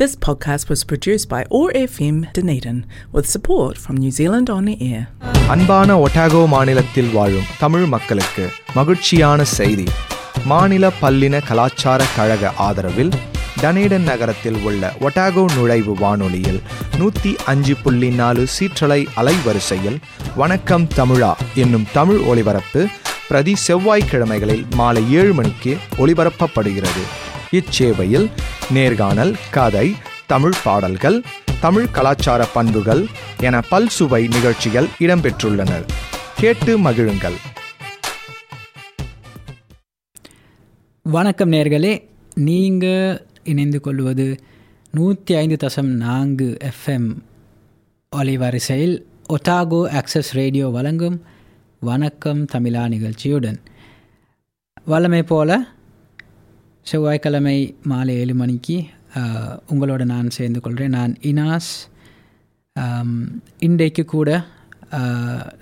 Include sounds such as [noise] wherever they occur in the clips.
This podcast was produced by ORFM Dunedin with support from New Zealand On the Air. அன்பான ஒட்டாகோ மாநிலத்தில் வாழும் தமிழ் மக்களுக்கு மகிழ்ச்சியான செய்தி மாநில பல்லின கலாச்சார கழக ஆதரவில் டனேடன் நகரத்தில் உள்ள ஒட்டாகோ நுழைவு வானொலியில் நூற்றி அஞ்சு புள்ளி நாலு சீற்றலை அலைவரிசையில் வணக்கம் தமிழா என்னும் தமிழ் ஒளிபரப்பு பிரதி செவ்வாய்க்கிழமைகளில் மாலை ஏழு மணிக்கு ஒளிபரப்பப்படுகிறது இச்சேவையில் நேர்காணல் கதை தமிழ் பாடல்கள் தமிழ் கலாச்சார பண்புகள் என பல்சுவை நிகழ்ச்சிகள் இடம்பெற்றுள்ளன. கேட்டு மகிழுங்கள். வணக்கம் நேர்களே. நீங்கள் இணைந்து கொள்வது நூற்றி ஐந்து தசம் நான்கு எஃப்எம் ஒலிவரிசையில் ஒட்டாகோ ஆக்சஸ் ரேடியோ வழங்கும் வணக்கம் தமிழா நிகழ்ச்சியுடன். வல்லமை போல செவ்வாய்க்கிழமை மாலை ஏழு மணிக்கு உங்களோட நான் சேர்ந்து கொள்கிறேன். நான் இனாஸ் இன்றைக்கு கூட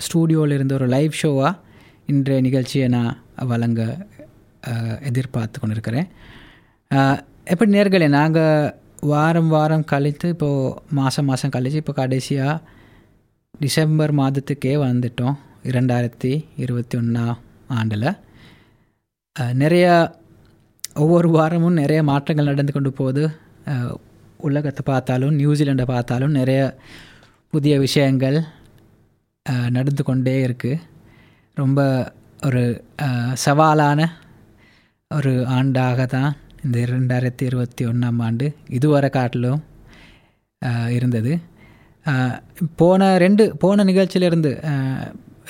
ஸ்டூடியோவில் இருந்த ஒரு லைவ் ஷோவாக இன்றைய நிகழ்ச்சியை நான் வழங்க எதிர்பார்த்து கொண்டிருக்கிறேன். எப்படி நேர்களே நாங்கள் வாரம் வாரம் கழித்து இப்போது மாதம் மாதம் கழித்து இப்போ கடைசியாக டிசம்பர் மாதத்துக்கே வந்துட்டோம் இரண்டாயிரத்தி இருபத்தி ஒன்றாம் ஆண்டில். நிறையா ஒவ்வொரு வாரமும் நிறைய மாற்றங்கள் நடந்து கொண்டு போகுது. உலகத்தை பார்த்தாலும் நியூசிலாண்டை பார்த்தாலும் நிறைய புதிய விஷயங்கள் நடந்து கொண்டே இருக்குது ரொம்ப ஒரு சவாலான ஒரு ஆண்டாக தான் இந்த ரெண்டாயிரத்தி இருபத்தி ஒன்றாம் ஆண்டு இதுவரை காட்டிலும் இருந்தது. போன ரெண்டு போன நிகழ்ச்சியிலிருந்து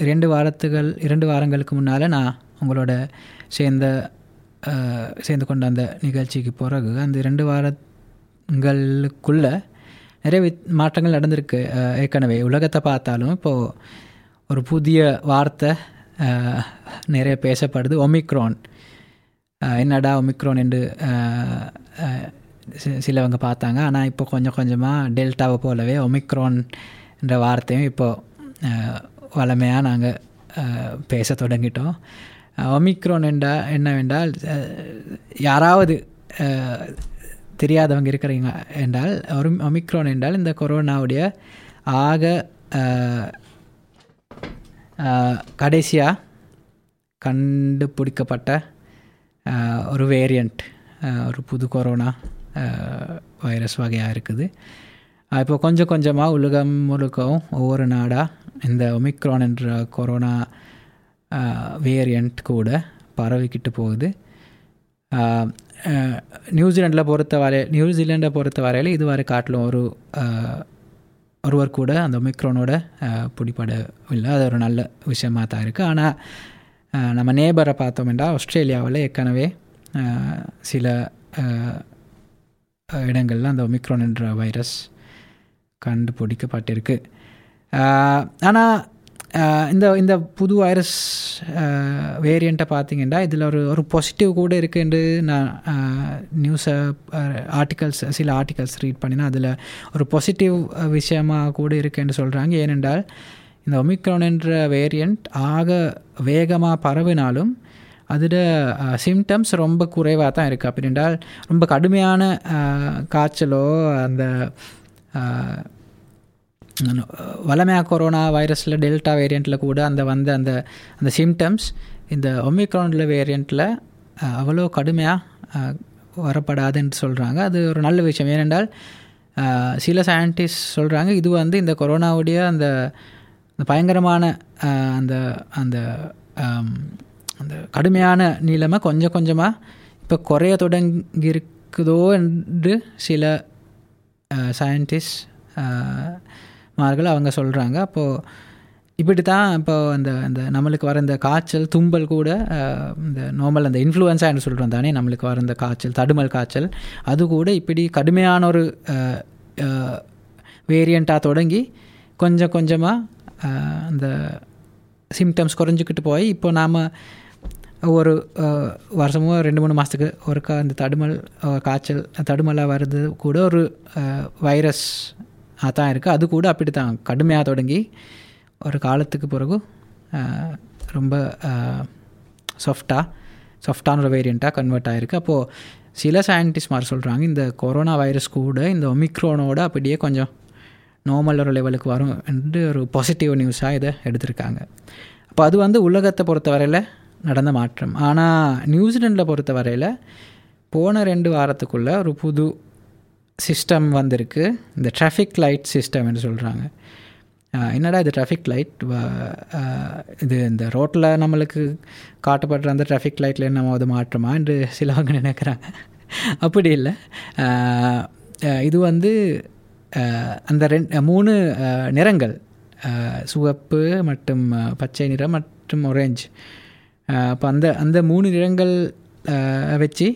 ரெண்டு வாரத்துகள் இரண்டு வாரங்களுக்கு முன்னால் நான் உங்களோட சேர்ந்த சேர்ந்து கொண்ட அந்த நிகழ்ச்சிக்கு பிறகு அந்த ரெண்டு வாரங்களுக்குள்ள நிறைய வித் மாற்றங்கள் நடந்திருக்கு. ஏற்கனவே உலகத்தை பார்த்தாலும் இப்போது ஒரு புதிய வார்த்தை நிறைய பேசப்படுது. ஒமிக்ரான். என்னடா ஒமிக்ரான் என்று சிலவங்க பார்த்தாங்க. ஆனால் இப்போ கொஞ்சம் கொஞ்சமாக டெல்டாவை போலவே ஒமிக்ரோன் என்ற வார்த்தையும் இப்போது வளமையாக நாங்கள் பேச தொடங்கிட்டோம். ஒமிக்ரோன் என்றா என்னவென்றால் யாராவது தெரியாதவங்க இருக்கிறீங்க என்றால் ஒரு ஒமிக்ரோன் என்றால் இந்த கொரோனாவுடைய ஆக கடைசியாக கண்டுபிடிக்கப்பட்ட ஒரு வேரியண்ட் ஒரு புது கொரோனா வைரஸ் வகையாக இருக்குது. இப்போ கொஞ்சம் கொஞ்சமாக உலகம் முழுக்கவும் ஒவ்வொரு நாடாக இந்த ஒமிக்ரான் என்ற கொரோனா வேரியண்ட் கூட பரவிக்கிட்டு போகுது நியூசிலாண்டில் பொறுத்த வரை நியூசிலாண்டை பொறுத்த வரையில் இதுவரை காட்டிலும் ஒரு ஒருவர் கூட அந்த ஒமிக்ரோனோட பிடிபடவில்லை அது ஒரு நல்ல விஷயமாக தான் இருக்குது ஆனால் நம்ம நேபரை பார்த்தோம் என்றால் ஆஸ்திரேலியாவில் ஏற்கனவே சில இடங்களில் அந்த ஒமிக்ரோன் என்ற வைரஸ் கண்டுபிடிக்கப்பட்டிருக்கு ஆனால் இந்த இந்த புது வைரஸ் வேரியண்ட்டை பார்த்தீங்கன்னா இதில் ஒரு ஒரு பாசிட்டிவ் கூட இருக்குன்னு நான் நியூஸை ஆர்டிகல்ஸ் சில ஆர்டிகல்ஸ் ரீட் பண்ணினா அதில் ஒரு பாசிட்டிவ் விஷயமாக கூட இருக்குன்னு சொல்கிறாங்க ஏனென்றால் இந்த ஒமிக்ரான் என்ற வேரியண்ட் ஆக வேகமாக பரவினாலும் அதில் சிம்டம்ஸ் ரொம்ப குறைவாக தான் இருக்குது அப்படின்றால் ரொம்ப கடுமையான காய்ச்சலோ அந்த வளமையாக கொரோனா வைரஸில் டெல்டா வேரியண்ட்டில் கூட அந்த வந்த அந்த அந்த சிம்டம்ஸ் இந்த ஒமிக்ரானில் வேரியண்ட்டில் அவ்வளோ கடுமையாக வரப்படாதுன்னு சொல்கிறாங்க அது ஒரு நல்ல விஷயம். ஏனென்றால் சில சயின்டிஸ்ட் சொல்கிறாங்க இது வந்து இந்த கொரோனாவுடைய அந்த பயங்கரமான அந்த அந்த அந்த கடுமையான நிலைமை கொஞ்சம் கொஞ்சமாக இப்போ குறைய தொடங்கியிருக்குதோ என்று சில சயின்டிஸ்ட் மார்கள் அவங்க சொல்கிறாங்க அப்போது இப்படி தான் இப்போ அந்த அந்த நம்மளுக்கு வர இந்த காய்ச்சல் தும்பல் கூட இந்த நார்மல் அந்த இன்ஃப்ளூயன்ஸான்னு சொல்கிறோம் தானே நம்மளுக்கு வர இந்த காய்ச்சல் தடுமல் காய்ச்சல். அது கூட இப்படி கடுமையான ஒரு வேரியண்ட்டாக தொடங்கி கொஞ்சம் கொஞ்சமாக அந்த சிம்டம்ஸ் குறைஞ்சிக்கிட்டு போய் இப்போ நாம் ஒரு வருஷமும் வருஷமோ ரெண்டு மூணு மாதத்துக்கு ஒருக்கா அந்த தடுமல் காய்ச்சல் தடுமலாக வர்றது கூட ஒரு வைரஸ் தான் இருக்குது அது கூட அப்படி தான் கடுமையாக தொடங்கி ஒரு காலத்துக்கு பிறகு ரொம்ப சாஃப்டாக சாஃப்டான ஒரு வேரியண்ட்டாக கன்வெர்ட் ஆகிருக்கு அப்போது சில சயின்டிஸ்ட் மாதிரி சொல்கிறாங்க இந்த கொரோனா வைரஸ் கூட இந்த ஒமிக்ரோனோட அப்படியே கொஞ்சம் நார்மல் ஒரு லெவலுக்கு வரும் என்று ஒரு பாசிட்டிவ் நியூஸாக இதை எடுத்திருக்காங்க. அப்போ அது வந்து உலகத்தை பொறுத்தவரையில் நடந்த மாற்றம். ஆனால் நியூசிலாண்டில் பொறுத்தவரையில் போன ரெண்டு வாரத்துக்குள்ளே ஒரு புது சிஸ்டம் வந்திருக்கு. இந்த ட்ராஃபிக் லைட் சிஸ்டம் என்று சொல்கிறாங்க என்னடா இது ட்ராஃபிக் லைட் இது இந்த ரோட்டில் நம்மளுக்கு காட்டப்படுற அந்த ட்ராஃபிக் லைட்டில் என்ன அது மாற்றமா என்று சிலவங்க நினைக்கிறாங்க. அப்படி இல்லை. இது வந்து அந்த ரெண்டு மூணு நிறங்கள். சிவப்பு மற்றும் பச்சை நிறம் மற்றும் ஒரேஞ்ச் அப்போ அந்த அந்த மூணு நிறங்கள் வச்சு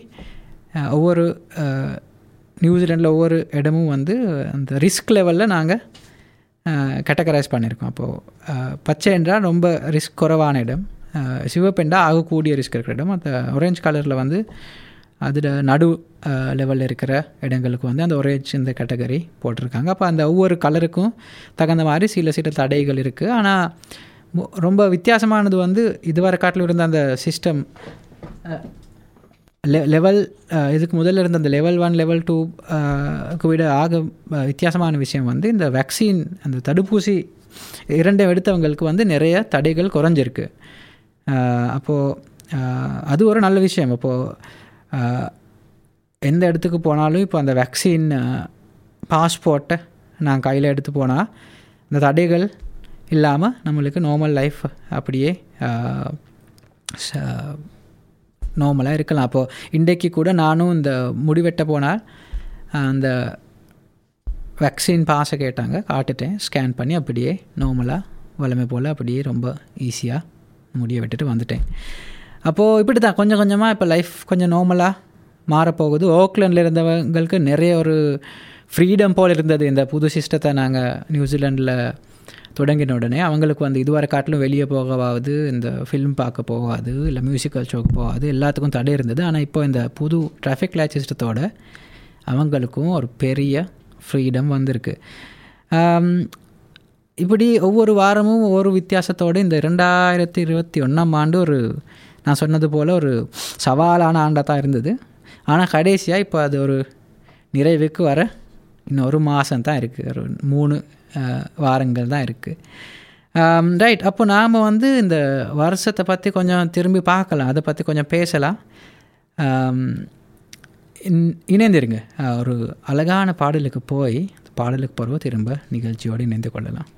ஒவ்வொரு நியூசிலாண்டில் ஒவ்வொரு இடமும் வந்து அந்த ரிஸ்க் லெவலில் நாங்கள் கேட்டகரைஸ் பண்ணியிருக்கோம் அப்போது பச்சை என்றால் ரொம்ப ரிஸ்க் குறைவான இடம். சிவப்பெண்டா ஆகக்கூடிய ரிஸ்க் இருக்கிற இடம். அந்த ஒரேஞ்ச் கலரில் வந்து அதில் நடு லெவலில் இருக்கிற இடங்களுக்கு வந்து அந்த ஒரேஞ்ச் இந்த கேட்டகரி போட்டிருக்காங்க. அப்போ அந்த ஒவ்வொரு கலருக்கும் தகுந்த மாதிரி சில சில தடைகள் இருக்குது ஆனால் ரொம்ப வித்தியாசமானது வந்து இதுவரை காட்டில் இருந்த அந்த சிஸ்டம் லெவல் uh, இதுக்கு முதல்ல இருந்த அந்த லெவல் ஒன் லெவல் டூக்கு விட ஆக uh, வித்தியாசமான விஷயம் வந்து இந்த வேக்சின் அந்த தடுப்பூசி இரண்டும் எடுத்தவங்களுக்கு வந்து நிறைய தடைகள் குறைஞ்சிருக்கு. Uh, அப்போது அது ஒரு நல்ல விஷயம். அப்போது எந்த இடத்துக்கு போனாலும் இப்போ அந்த வேக்சின் பாஸ்போர்ட்டை நான் கையில் எடுத்து போனால் இந்த தடைகள் இல்லாமல் நம்மளுக்கு நார்மல் லைஃப் அப்படியே நார்மலாக இருக்கலாம். அப்போது இன்றைக்கு கூட நானும் இந்த முடிவெட்ட போனால் அந்த வேக்சின் பாஸை கேட்டாங்க. காட்டுட்டேன். ஸ்கேன் பண்ணி அப்படியே நார்மலாக வளமை போல் அப்படியே ரொம்ப ஈஸியாக முடிய விட்டுட்டு வந்துட்டேன். அப்போது இப்படி தான் கொஞ்சம் கொஞ்சமாக இப்போ லைஃப் கொஞ்சம் நார்மலாக மாறப்போகுது. ஓக்லண்டில் இருந்தவங்களுக்கு நிறைய ஒரு ஃப்ரீடம் போல் இருந்தது. இந்த புது சிஸ்டத்தை நாங்கள் நியூசிலாண்டில் தொடங்கின உடனே அவங்களுக்கு வந்து இதுவரை காட்டிலும் வெளியே போகவாது இந்த ஃபிலிம் பார்க்க போகாது இல்லை மியூசிக்கல் ஷோக்கு போகாது எல்லாத்துக்கும் தடை இருந்தது. ஆனால் இப்போ இந்த புது ட்ராஃபிக் லைட் சிஸ்டத்தோட அவங்களுக்கும் ஒரு பெரிய ஃப்ரீடம் வந்திருக்கு. இப்படி ஒவ்வொரு வாரமும் ஒவ்வொரு வித்தியாசத்தோடு இந்த ரெண்டாயிரத்தி இருபத்தி ஒன்றாம் ஆண்டு ஒரு நான் சொன்னது போல் ஒரு சவாலான ஆண்டாக தான் இருந்தது. ஆனால் கடைசியாக இப்போ அது ஒரு நிறைவுக்கு வர இன்னும் ஒரு மாதம் தான் இருக்குது ஒரு மூணு வாரங்கள் தான் இருக்குது ரைட் அப்போ நாம் வந்து இந்த வருஷத்தை பற்றி கொஞ்சம் திரும்பி பார்க்கலாம். அதை பற்றி கொஞ்சம் பேசலாம். இணைந்திருங்க. ஒரு அழகான பாடலுக்கு போய் பாடலுக்கு போகிறவோ திரும்ப நிகழ்ச்சியோடு இணைந்து கொள்ளலாம்.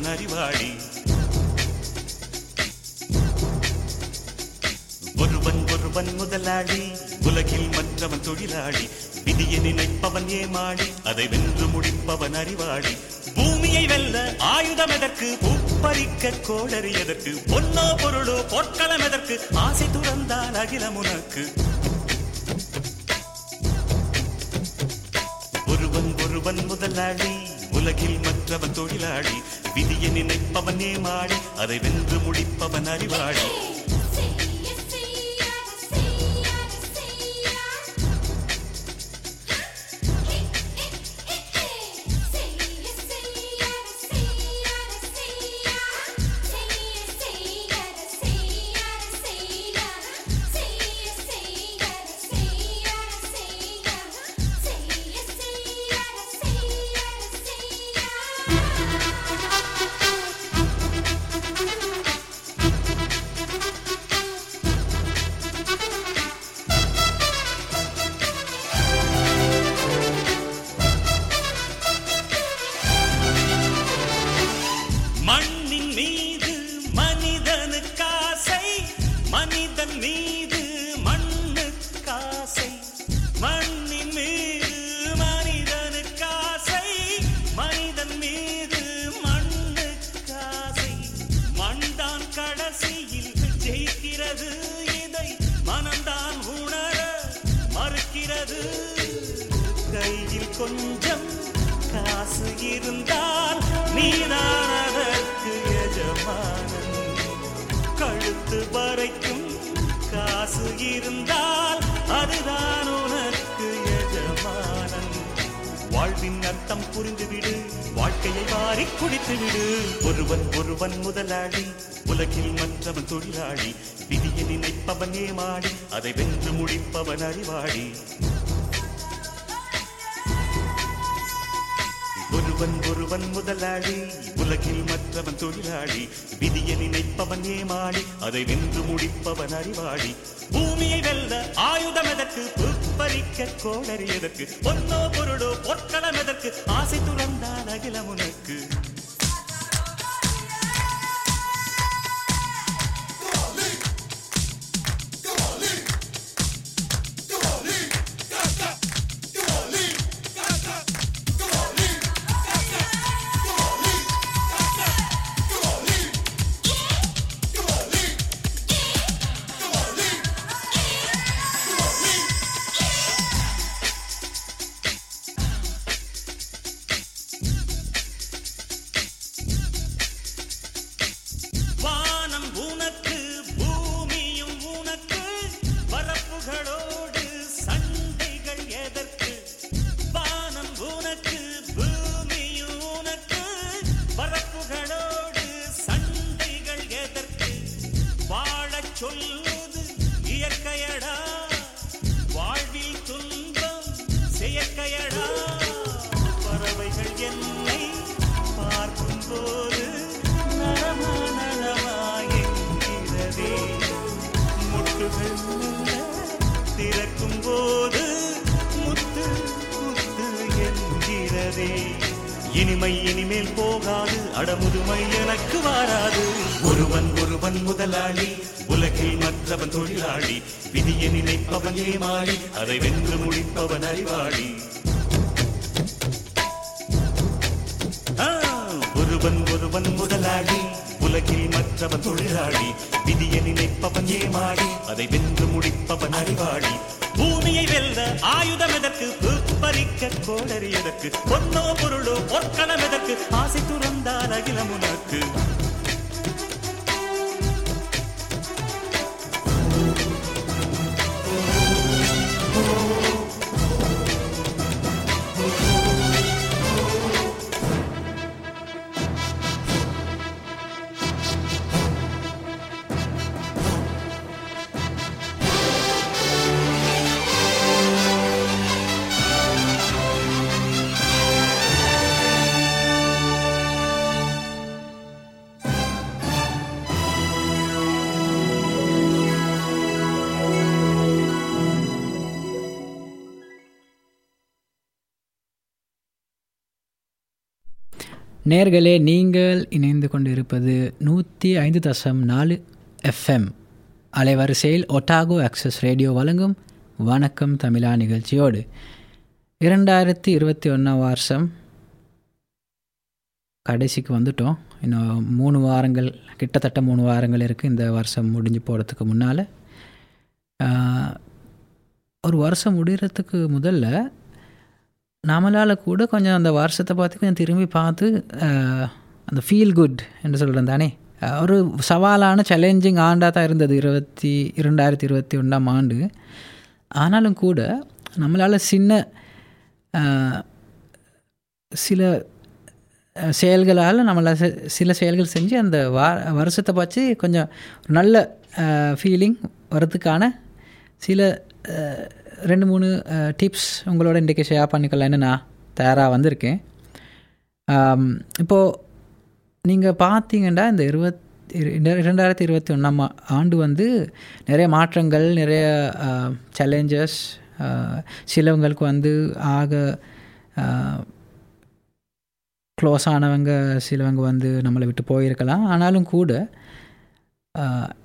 முடிப்பவன் அறிவாளி ஒருவன் ஒருவன் முதலாளி உலகில் மற்றவன் தொழிலாளி விதியை நினைப்பவன் ஏமாளி அதை வென்று முடிப்பவன் அறிவாளி. பூமியை வெல்ல ஆயுதம் எதற்கு? பூப்பறிக்க கோடரி எதற்கு? பொன்னோ பொருளோ பொற்களம் எதற்கு? ஆசை துறந்தால் அகிலம் உனக்கு. ஒருவன் ஒருவன் முதலாளி உலகில் மற்றவன் தொழிலாளி விதியை நினைப்பவனே மாடி அதை வென்று முடிப்பவன் அறிவாளி. இருந்தால் நீதான் அதற்கு எஜமானன். கழுத்து வரைக்கும் காசு இருந்தால் அதுதான் உனக்கு எஜமானன். வாழ்வின் அர்த்தம் புரிந்துவிடு வாழ்க்கையை வாரி குடித்துவிடு. ஒருவன் ஒருவன் முதலாளி உலகில் மற்றவன் தொழிலாளி. விதியை நினைப்பவன் ஏமாடி அதை வென்று முடிப்பவன் அறிவாளி. ஒருவன் ஒருவன் முதலாளி உலகில் மற்றவன் தொழிலாளி விதியை நினைப்பவன் ஏமாளி அதை வென்று முடிப்பவன் அறிவாளி. பூமியை வெல்ல ஆயுதம் எதற்கு? பறிக்க கோடரி எதற்கு? பொன்னோ பொருளோ பொற்களம் எதற்கு? ஆசை துறந்தால் அகிலம் உனக்கு போது முத்து முத்து என்கிறதே. இனிமை இனிமேல் போகாது அடமுதுமை எனக்கு வாராது. ஒருவன் ஒருவன் முதலாளி உலகில் மற்றவன் தொழிலாளி. விதியை நினைப்பவன் ஏமாளி அதை வென்று முடிப்பவன் அறிவாளி. ஒருவன் ஒருவன் முதலாளி உலகில் மற்றவன் தொழிலாளி. விதியை நினைப்பவன் ஏமாளி அதை வென்று முடிப்பவன் அறிவாளி. ஆயுதம் எதற்கு? பறிக்க கோடரி எதற்கு? பொன்னோ பொருளோ பொற்களம் எதற்கு? ஆசை துறந்தால் அகிலம் உனக்கு. நேர்களே நீங்கள் இணைந்து கொண்டிருப்பது நூற்றி ஐந்து தசம் நாலு எஃப்எம் அலைவரிசையில் ஒட்டாகோ அக்சஸ் ரேடியோ வழங்கும் வணக்கம் தமிழா நிகழ்ச்சியோடு. இரண்டாயிரத்தி இருபத்தி ஒன்றாம் வருஷம் கடைசிக்கு வந்துட்டோம். இன்னும் மூணு வாரங்கள் கிட்டத்தட்ட மூணு வாரங்கள் இருக்குது இந்த வருஷம் முடிஞ்சு போகிறதுக்கு முன்னால். ஒரு வருஷம் முடிகிறதுக்கு முதல்ல நம்மளால் கூட கொஞ்சம் அந்த வருஷத்தை பார்த்து கொஞ்சம் திரும்பி பார்த்து அந்த ஃபீல் குட் என்று சொல்கிறேன் தானே? ஒரு சவாலான சேலஞ்சிங் ஆண்டாக தான் இருந்தது இருபத்தி இரண்டாயிரத்தி இருபத்தி ஒன்றாம் ஆண்டு. ஆனாலும் கூட நம்மளால் சின்ன சில செயல்களால் நம்மளை செ- சில செயல்கள் செஞ்சு அந்த வா வருஷத்தை பார்த்து கொஞ்சம் ஒரு நல்ல ஃபீலிங் வரதுக்கான சில ரெண்டு மூணு டிப்ஸ் உங்களோட இன்றைக்கி ஷேர் பண்ணிக்கலாம்னு நான் தயாராக வந்திருக்கேன். இப்போது நீங்கள் பார்த்தீங்கன்னா இந்த இருபத் இரு- இந்த இரண்டாயிரத்தி இருபத்தி ஒன்றாம் ஆண்டு வந்து நிறைய மாற்றங்கள் நிறைய சேலஞ்சஸ் சிலவங்களுக்கு வந்து ஆக க்ளோஸ் ஆனவங்க சிலவங்க வந்து நம்மளை விட்டு போயிருக்கலாம். ஆனாலும் கூட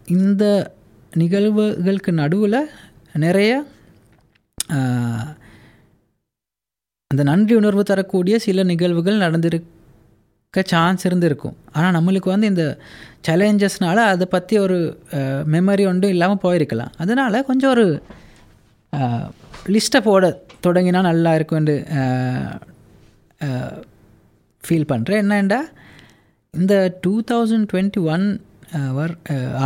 இந்த நிகழ்வுகளுக்கு நடுவில் நிறைய அந்த நன்றி உணர்வு தரக்கூடிய சில நிகழ்வுகள் நடந்திருக்க சான்ஸ் இருந்திருக்கும். ஆனால் நம்மளுக்கு வந்து இந்த சேலஞ்சஸ்னால் அதை பற்றி ஒரு மெமரி ஒன்றும் இல்லாமல் போயிருக்கலாம். அதனால் கொஞ்சம் ஒரு லிஸ்ட்டை போட தொடங்கினா நல்லா இருக்கும்னு ஃபீல் பண்ணுறேன் என்னண்டா இந்த டூ தௌசண்ட் டுவெண்ட்டி ஒன் வர்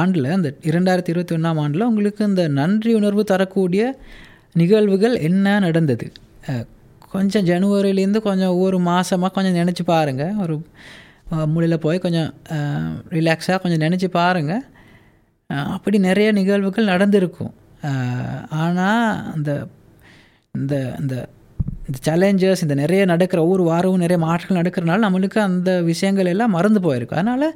ஆண்டில் அந்த இரண்டாயிரத்தி இருபத்தி ஒன்றாம் ஆண்டில் உங்களுக்கு இந்த நன்றி உணர்வு தரக்கூடிய நிகழ்வுகள் என்ன நடந்தது? கொஞ்சம் ஜனவரிலேருந்து கொஞ்சம் ஒவ்வொரு மாதமாக கொஞ்சம் நினச்சி பாருங்கள் ஒரு மூலையில் போய் கொஞ்சம் ரிலாக்ஸாக கொஞ்சம் நினச்சி பாருங்கள் அப்படி நிறைய நிகழ்வுகள் நடந்திருக்கும். ஆனால் அந்த இந்த இந்த இந்த சேலஞ்சஸ் இந்த நிறைய நடக்கிற ஒவ்வொரு வாரமும் நிறைய மாற்றங்கள் நடக்கிறனால நம்மளுக்கு அந்த விஷயங்கள் எல்லாம் மறந்து போயிருக்கும். அதனால்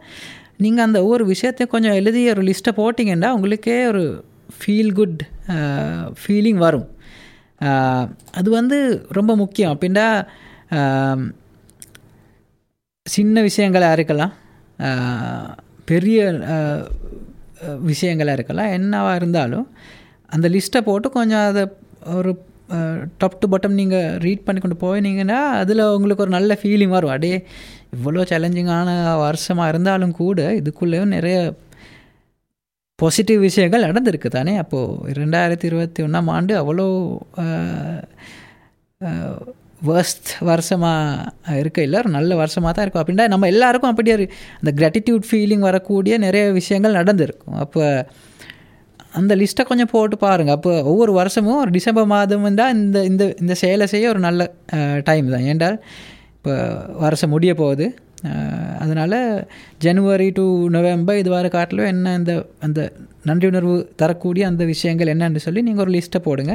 நீங்கள் அந்த ஒவ்வொரு விஷயத்தையும் கொஞ்சம் எழுதி ஒரு லிஸ்ட்டை போட்டிங்கன்னா உங்களுக்கே ஒரு ஃபீல் குட் ஃபீலிங் வரும். Uh, அது வந்து ரொம்ப முக்கியம். அப்படின்னா um, சின்ன விஷயங்களாக இருக்கலாம். Uh, பெரிய uh, விஷயங்களாக இருக்கலாம். என்னவாக இருந்தாலும் அந்த லிஸ்ட்டை போட்டு கொஞ்சம் அதை ஒரு டாப் டு பாட்டம் நீங்கள் ரீட் பண்ணி கொண்டு போயினீங்கன்னா அதில் உங்களுக்கு ஒரு நல்ல ஃபீலிங் வரும். அடே இவ்வளோ சேலஞ்சிங்கான வருஷமாக இருந்தாலும் கூட இதுக்குள்ளேயும் நிறைய பாசிட்டிவ் விஷயங்கள் நடந்திருக்கு தானே? அப்போது ரெண்டாயிரத்தி இருபத்தி ஒன்றாம் ஆண்டு அவ்வளோ வேர்ஸ்ட் வருஷமாக இருக்க எல்லோரும் ஒரு நல்ல வருஷமாக தான் இருக்கும். அப்படின்னா நம்ம எல்லாருக்கும் அப்படியே ஒரு அந்த கிராட்டிடியூட் ஃபீலிங் வரக்கூடிய நிறைய விஷயங்கள் நடந்திருக்கும். அப்போ அந்த லிஸ்ட்டை கொஞ்சம் போட்டு பாருங்கள் அப்போ ஒவ்வொரு வருஷமும் ஒரு டிசம்பர் மாதம் தான் இந்த இந்த இந்த செயலை செய்ய ஒரு நல்ல டைம் தான். ஏண்டால் இப்போ வருஷம் முடிய போகுது. அதனால் ஜனவரி டு நவம்பர் இது வர காட்டிலும் என்ன இந்த அந்த நன்றி உணர்வு தரக்கூடிய அந்த விஷயங்கள் என்னன்னு சொல்லி நீங்கள் ஒரு லிஸ்ட்டை போடுங்க.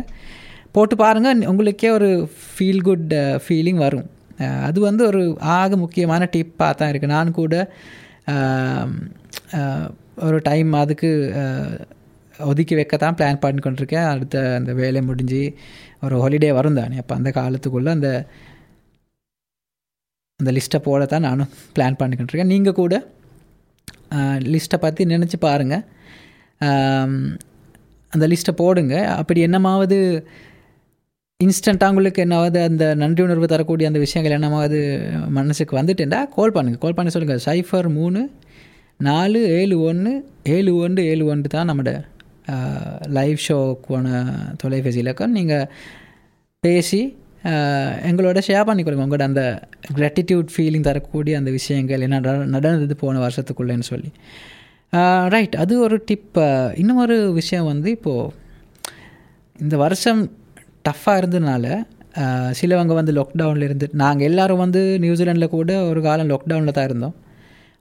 போட்டு பாருங்கள் உங்களுக்கே ஒரு ஃபீல் குட் ஃபீலிங் வரும். அது வந்து ஒரு ஆக முக்கியமான டிப்பாக தான் இருக்குது நான் கூட ஒரு டைம் அதுக்கு ஒதுக்கி வைக்க தான் பிளான் பண்ணி கொண்டிருக்கேன் அடுத்த அந்த வேலை முடிஞ்சு ஒரு ஹாலிடே வரும் தானே அப்போ அந்த காலத்துக்குள்ளே அந்த அந்த லிஸ்ட்டை போட தான் நானும் பிளான் பண்ணிக்கிட்டு இருக்கேன் நீங்கள் கூட லிஸ்ட்டை பற்றி நினச்சி பாருங்கள் அந்த லிஸ்ட்டை போடுங்க. அப்படி என்னமாவது இன்ஸ்டண்ட்டாக உங்களுக்கு என்னாவது அந்த நன்றி உணர்வு தரக்கூடிய அந்த விஷயங்கள் என்னமாவது மனசுக்கு வந்துட்டுண்டா கால் பண்ணுங்கள் கால் பண்ணி சொல்லுங்கள் சைஃபர் மூணு நாலு ஏழு ஒன்று ஏழு ஒன்று ஏழு ஒன்று தான் நம்மளோட லைவ் ஷோக்கான தொலைபேசி இலக்கம். நீங்கள் பேசி எங்களோட ஷேர் பண்ணிக்கொள்ளுங்க. உங்களோட அந்த கிராட்டிடியூட் ஃபீலிங் தரக்கூடிய அந்த விஷயங்கள் என்ன நட- நடந்தது போன வருஷத்துக்குள்ளேன்னு சொல்லி. ரைட் அது ஒரு டிப் இன்னும் ஒரு விஷயம் வந்து இப்போது இந்த வருஷம் டஃப்பாக இருந்ததுனால சிலவங்க வந்து லாக்டவுனில் இருந்து நாங்கள் எல்லாரும் வந்து நியூசிலாண்டில் கூட ஒரு காலம் லாக்டவுனில் தான் இருந்தோம்.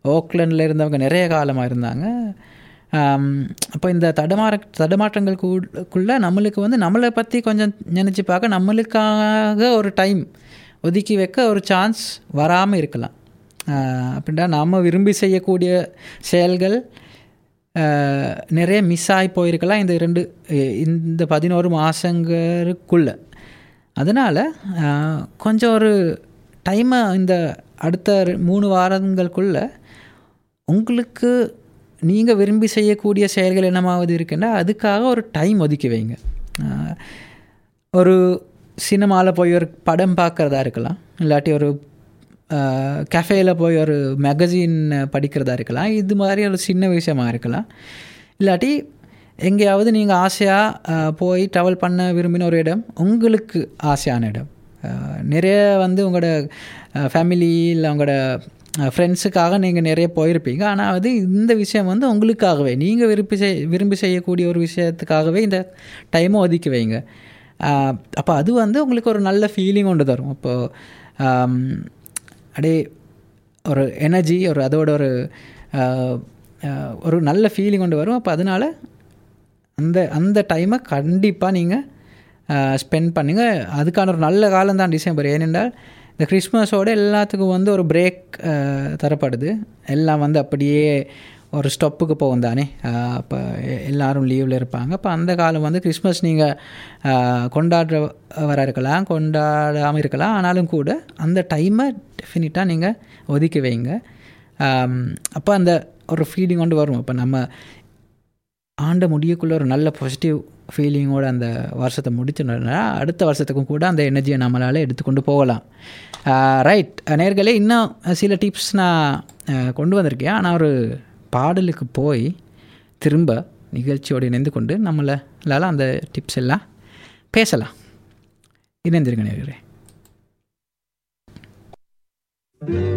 ஓக்லண்டில் இருந்தவங்க நிறைய காலமாக இருந்தாங்க. அப்போ இந்த தடுமாற தடுமாற்றங்களுக்குள்ளே நம்மளுக்கு வந்து நம்மளை பற்றி கொஞ்சம் நினச்சி பார்க்க நம்மளுக்காக ஒரு டைம் ஒதுக்கி வைக்க ஒரு சான்ஸ் வராமல் இருக்கலாம். அப்படின்னா நாம் விரும்பி செய்யக்கூடிய செயல்கள் நிறைய மிஸ் ஆகி போயிருக்கலாம் இந்த ரெண்டு இந்த பதினோரு மாதங்களுக்குள்ள அதனால் கொஞ்சம் ஒரு டைமை இந்த அடுத்த மூணு வாரங்களுக்குள்ள உங்களுக்கு நீங்கள் விரும்பி செய்யக்கூடிய செயல்கள் என்னமாவது இருக்குன்னா அதுக்காக ஒரு டைம் ஒதுக்கி வைங்க. ஒரு சினிமாவில் போய் ஒரு படம் பார்க்குறதா இருக்கலாம் இல்லாட்டி ஒரு கஃபேயில் போய் ஒரு மேகசின் படிக்கிறதா இருக்கலாம் இது மாதிரி ஒரு சின்ன விஷயமா இருக்கலாம். இல்லாட்டி எங்கேயாவது நீங்கள் ஆசையாக போய் ட்ராவல் பண்ண விரும்பின ஒரு இடம் உங்களுக்கு ஆசையான இடம். நிறைய வந்து உங்களோட ஃபேமிலி இல்லை உங்களோட ஃப்ரெண்ட்ஸுக்காக நீங்கள் நிறைய போயிருப்பீங்க. ஆனால் வந்து இந்த விஷயம் வந்து உங்களுக்காகவே. நீங்கள் விரும்பி செய் விரும்பி செய்யக்கூடிய ஒரு விஷயத்துக்காகவே இந்த டைமை ஒதுக்கி வைங்க. அப்போ அது வந்து உங்களுக்கு ஒரு நல்ல ஃபீலிங் கொண்டு தரும். அப்போது அப்படியே ஒரு எனர்ஜி ஒரு அதோட ஒரு ஒரு நல்ல ஃபீலிங் கொண்டு வரும். அப்போ அதனால் அந்த அந்த டைமை கண்டிப்பாக நீங்கள் ஸ்பெண்ட் பண்ணுங்கள் அதுக்கான ஒரு நல்ல காலம் தான் டிசம்பர். ஏனென்றால் இந்த கிறிஸ்மஸோட எல்லாத்துக்கும் வந்து ஒரு பிரேக் தரப்படுது. எல்லாம் வந்து அப்படியே ஒரு ஸ்டொப்புக்கு போகும் தானே? அப்போ எல்லாரும் லீவில் இருப்பாங்க. அப்போ அந்த காலம் வந்து கிறிஸ்மஸ் நீங்கள் கொண்டாடுற வர இருக்கலாம் கொண்டாடாமல் இருக்கலாம். ஆனாலும் கூட அந்த டைமை டெஃபினட்டாக நீங்கள் ஒதுக்கி வைங்க. அப்போ அந்த ஒரு ஃபீலிங் கொண்டு வரும். இப்போ நம்ம ஆண்ட முடியக்குள்ளே ஒரு நல்ல பாசிட்டிவ் ஃபீலிங்கோட அந்த வருஷத்தை முடிச்சுனா அடுத்த வருஷத்துக்கும் கூட அந்த எனர்ஜியை நம்மளால் எடுத்துக்கொண்டு போகலாம். ரைட் நேர்களே இன்னும் சில டிப்ஸ் நான் கொண்டு வந்திருக்கேன். ஆனால் ஒரு பாடலுக்கு போய் திரும்ப நிகழ்ச்சியோடு இணைந்து கொண்டு நம்மளால் அந்த டிப்ஸ் எல்லாம் பேசலாம். இணைந்திருக்க நேர்களே. நினைவோ